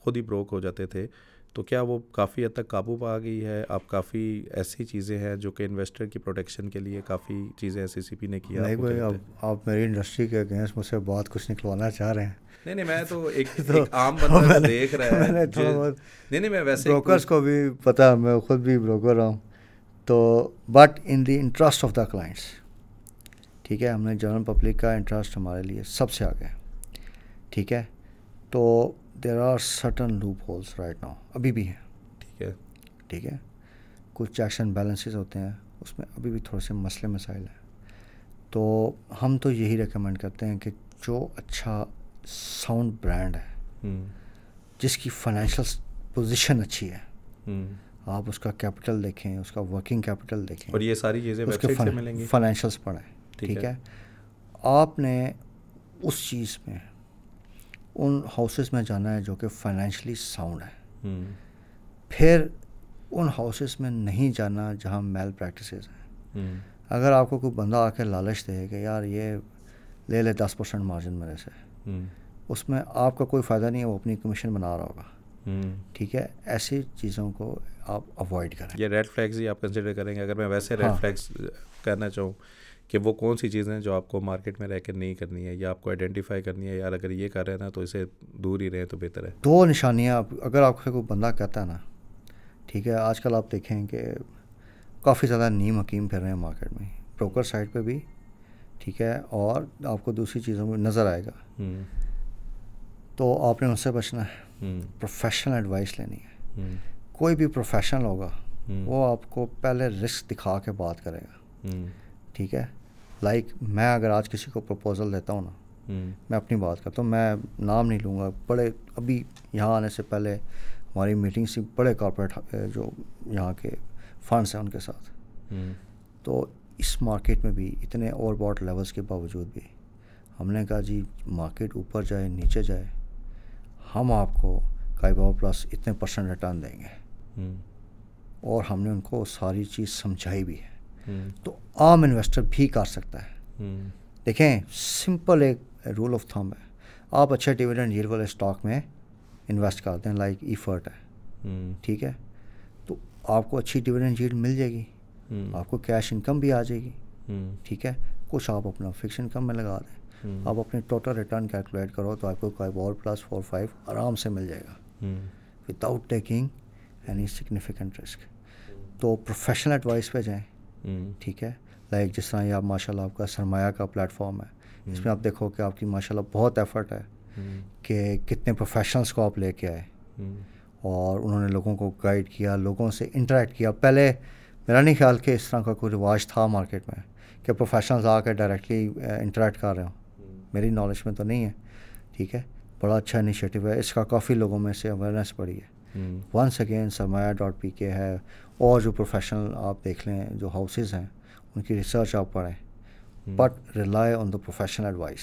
خود ہی بروک ہو جاتے تھے تو کیا وہ کافی حد تک قابو پا گئی ہے؟ اب کافی ایسی چیزیں ہیں جو کہ انویسٹر کی پروٹیکشن کے لیے کافی چیزیں ایس سی سی پی نے کیا آپ میری انڈسٹری کے اگینسٹ مجھ سے بہت کچھ نکلوانا چاہ رہے ہیں۔ نہیں نہیں میں تو ایک [laughs] عام بندہ دیکھ رہا ہے نہیں نہیں میں ویسے بروکرس کو بھی پتہ میں خود بھی بروکر رہا ہوں۔ تو but in the interest of the clients ٹھیک ہے ہم نے جنرل پبلک کا انٹرسٹ ہمارے لیے سب سے آگے ٹھیک ہے؟ تو there are certain loopholes right now ابھی بھی ہیں ٹھیک ہے ٹھیک ہے کچھ چیکس اینڈ بیلنسز ہوتے ہیں اس میں ابھی بھی تھوڑے سے مسئلے مسائل ہیں تو ہم تو یہی ریکمینڈ کرتے ہیں کہ جو اچھا ساؤنڈ برانڈ ہے جس کی فائنینشیل پوزیشن اچھی ہے آپ اس کا کیپٹل دیکھیں اس کا ورکنگ کیپٹل دیکھیں اور یہ ساری چیزیں اس کے فائنینشیلس پڑھیں ٹھیک ہے آپ نے اس چیز میں ان ہاؤسز میں جانا ہے جو کہ فائنینشلی ساؤنڈ ہے۔ پھر ان ہاؤسز میں نہیں جانا جہاں میل پریکٹسز ہیں۔ اگر آپ کو کوئی بندہ آ کے لالچ دے کہ یار یہ لے لے دس پرسینٹ مارجن میرے سے۔ اس میں آپ کا کوئی فائدہ نہیں ہے وہ اپنی کمیشن بنا رہا ہوگا۔ ٹھیک ہے ایسی چیزوں کو آپ اوائڈ کریں۔ یہ ریڈ فلیگس ہی آپ کنسیڈر کریں گے۔ اگر میں ویسے ریڈ فلیگس کہنا چاہوں کہ وہ کون سی چیزیں جو آپ کو مارکیٹ میں رہ کے نہیں کرنی ہے یا آپ کو آئیڈینٹیفائی کرنی ہے یار اگر یہ کر رہے ہیں نا تو اسے دور ہی رہیں تو بہتر ہے۔ دو نشانیاں اگر آپ کو کوئی بندہ کہتا ہے نا ٹھیک ہے آج کل آپ دیکھیں کہ کافی زیادہ نیم حکیم پھر رہے ہیں مارکیٹ میں بروکر سائڈ پہ بھی ٹھیک ہے اور آپ کو دوسری چیزوں میں نظر آئے گا۔ تو آپ نے ان سے بچنا ہے۔ پروفیشنل ایڈوائس لینی ہے۔ کوئی بھی پروفیشنل ہوگا وہ آپ کو پہلے رسک دکھا کے بات کرے گا۔ ٹھیک ہے لائک میں اگر آج کسی کو پروپوزل دیتا ہوں نا میں اپنی بات کرتا ہوں میں نام نہیں لوں گا۔ بڑے ابھی یہاں آنے سے پہلے ہماری میٹنگ سی بڑے کارپوریٹ جو یہاں کے فنڈس ہیں ان کے ساتھ۔ تو اس مارکیٹ میں بھی اتنے اوور باٹ لیولس کے باوجود بھی ہم نے کہا جی مارکیٹ اوپر جائے نیچے جائے ہم آپ کو کائی باؤ پلس اتنے پرسنٹ ریٹرن دیں گے۔ اور ہم نے ان کو ساری چیز سمجھائی بھی ہے۔ تو عام انویسٹر بھی کر سکتا ہے۔ دیکھیں سمپل ایک رول آف تھم ہے۔ آپ اچھے ڈویڈنڈ جیل والے اسٹاک میں انویسٹ کرتے ہیں لائک ایفرٹ ہے۔ ٹھیک ہے؟ تو آپ کو اچھی ڈویڈنڈ جیل مل جائے گی۔ آپ کو کیش انکم بھی آ جائے گی۔ ٹھیک ہے؟ کچھ آپ اپنا فکس انکم میں لگا دیں۔ آپ اپنی ٹوٹل ریٹرن کیلکولیٹ کرو تو آپ کو کوئی بال پلس فور فائیو آرام سے مل جائے گا۔ Without taking any significant risk تو پروفیشنل ایڈوائس پہ جائیں۔ ٹھیک ہے؟ لائک جس طرح یہ آپ ماشاء اللہ آپ کا سرمایہ کا پلیٹفارم ہے۔ اس میں آپ دیکھو کہ آپ کی ماشاء اللہ بہت ایفرٹ ہے کہ کتنے پروفیشنلس کو آپ لے کے آئے۔ اور انہوں نے لوگوں کو گائڈ کیا لوگوں سے انٹریکٹ کیا۔ پہلے میرا نہیں خیال کہ اس طرح کا کوئی رواج تھا مارکیٹ میں کہ پروفیشنلز آ کے ڈائریکٹلی انٹریکٹ کر رہے ہوں۔ میری نالج میں تو نہیں ہے۔ ٹھیک ہے؟ بڑا اچھا انیشیٹو ہے۔ اس کا کافی لوگوں میں سے اویئرنیس بڑھی ہے۔ Once again Sarmaya dot P K ہے اور جو پروفیشنل آپ دیکھ لیں جو ہاؤسز ہیں ان کی ریسرچ آپ پڑھیں۔ But rely on the professional advice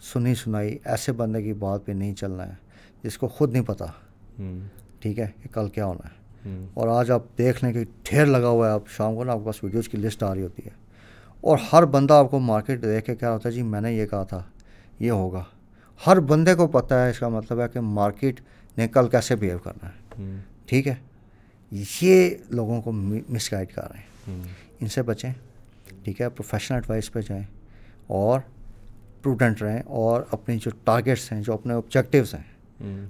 سنی سنائی ایسے بندے کی بات پہ نہیں چلنا ہے جس کو خود نہیں پتہ ٹھیک ہے کہ کل کیا ہونا ہے۔ اور آج آپ دیکھ لیں کہ ڈھیر لگا ہوا ہے آپ شام کو نا آپ کے پاس ویڈیوز کی لسٹ آ رہی ہوتی ہے۔ اور ہر بندہ آپ کو مارکیٹ دیکھ کے کیا ہوتا ہے جی میں نے یہ کہا تھا یہ ہوگا۔ ہر بندے کو پتہ ہے اس کا مطلب ہے کہ مارکیٹ نے کل کیسے بیہیو کرنا ہے۔ ٹھیک ہے؟ یہ لوگوں کو مس گائڈ کر رہے ہیں۔ ان سے بچیں۔ ٹھیک ہے؟ پروفیشنل ایڈوائس پہ جائیں۔ اور پروڈنٹ رہیں۔ اور اپنی جو ٹارگیٹس ہیں جو اپنے آبجیکٹیوس ہیں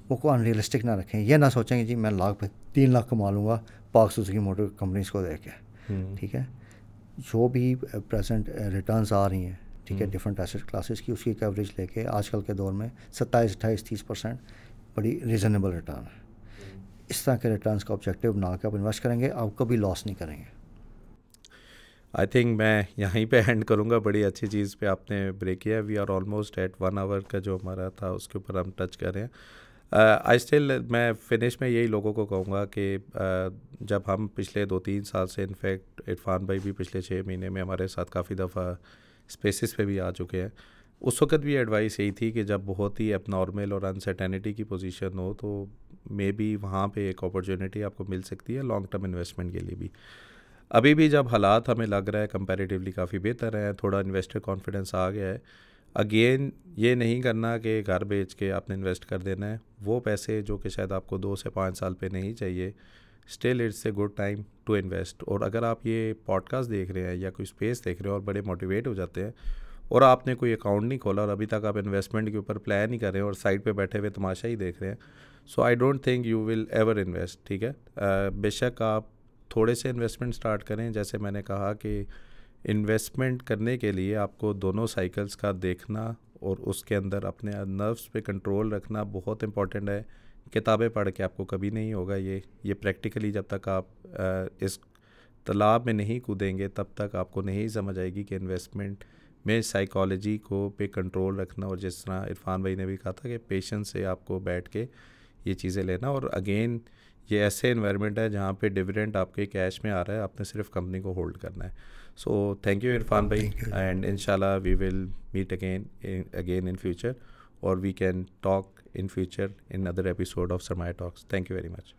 وہ کو ان ریئلسٹک نہ رکھیں۔ یہ نہ سوچیں کہ جی میں لاکھ تین لاکھ کما لوں گا پاک سوزکی موٹر کمپنیز کو دے کے۔ ٹھیک ہے؟ جو بھی پریزنٹ ریٹرنس آ رہی ہیں ٹھیک ہے؟ ڈفرینٹ ایسٹ کلاسز کی اس کی کوریج لے کے آج کل کے دور میں ستائیس اٹھائیس تیس پرسینٹ بڑی ریزنیبل ریٹرن ہے۔ اس طرح کے ریٹرنس کا آبجیکٹیو بنا کے آپ انویسٹ کریں گے، آپ کبھی لاس نہیں کریں گے۔ آئی تھنک میں یہیں پہ ہینڈ کروں گا۔ بڑی اچھی چیز پہ آپ نے بریک کیا we are almost at one hour کا جو ہمارا تھا، اس کے اوپر ہم ٹچ کر رہے ہیں۔ uh, آئی اسٹل میں فنش میں یہی لوگوں کو کہوں گا کہ uh, جب ہم پچھلے دو تین سال سے انفیکٹ عرفان بھائی بھی پچھلے چھ مہینے میں ہمارے ساتھ کافی دفعہ اسپیسز پہ بھی آ چکے ہیں۔ اس وقت بھی ایڈوائس یہی تھی کہ جب بہت ہی اب نارمل اور انسرٹینٹی کی پوزیشن ہو تو مے بی وہاں پہ ایک اپرچونیٹی آپ کو مل سکتی ہے لانگ ٹرم انویسٹمنٹ کے لیے بھی۔ ابھی بھی جب حالات ہمیں لگ رہا ہے کمپیریٹیولی کافی بہتر ہیں، تھوڑا انویسٹر کانفیڈنس آ گیا ہے۔ اگین یہ نہیں کرنا کہ گھر بیچ کے آپ نے انویسٹ کر دینا ہے۔ وہ پیسے جو کہ شاید آپ کو دو سے پانچ سال پہ نہیں چاہیے still it's a good time to invest اور اگر آپ یہ پوڈ کاسٹ دیکھ رہے ہیں یا کوئی اسپیس دیکھ رہے ہیں اور بڑے موٹیویٹ ہو جاتے ہیں اور آپ نے کوئی اکاؤنٹ نہیں کھولا اور ابھی تک آپ انویسٹمنٹ کے اوپر پلان نہیں کر رہے ہیں اور سائڈ پہ بیٹھے ہوئے تماشا ہی دیکھ رہے ہیں۔ So I don't think you will ever invest ٹھیک ہے؟ بے شک آپ تھوڑے سے انویسٹمنٹ اسٹارٹ کریں۔ جیسے میں نے کہا کہ انویسٹمنٹ کرنے کے لیے آپ کو دونوں سائیکلس کا دیکھنا اور اس کے اندر اپنے نروس پہ کنٹرول رکھنا بہت امپورٹنٹ ہے۔ کتابیں پڑھ کے آپ کو کبھی نہیں ہوگا یہ۔ یہ پریکٹیکلی جب تک آپ اس تالاب میں نہیں کودیں گے تب تک آپ کو نہیں سمجھ آئے گی کہ انویسٹمنٹ میں سائیکالوجی کو پہ کنٹرول رکھنا اور جس طرح عرفان بھائی نے بھی کہا تھا کہ پیشنس سے آپ کو بیٹھ کے یہ چیزیں لینا اور اگین یہ ایسے انوائرمنٹ ہے جہاں پہ ڈویڈنٹ آپ کے کیش میں آ رہا ہے آپ نے صرف کمپنی کو ہولڈ کرنا ہے۔ سو تھینک یو عرفان بھائی اینڈ ان شاء اللہ we will meet again again in future اور we can talk in future in other episode of Sarmaya talks thank you very much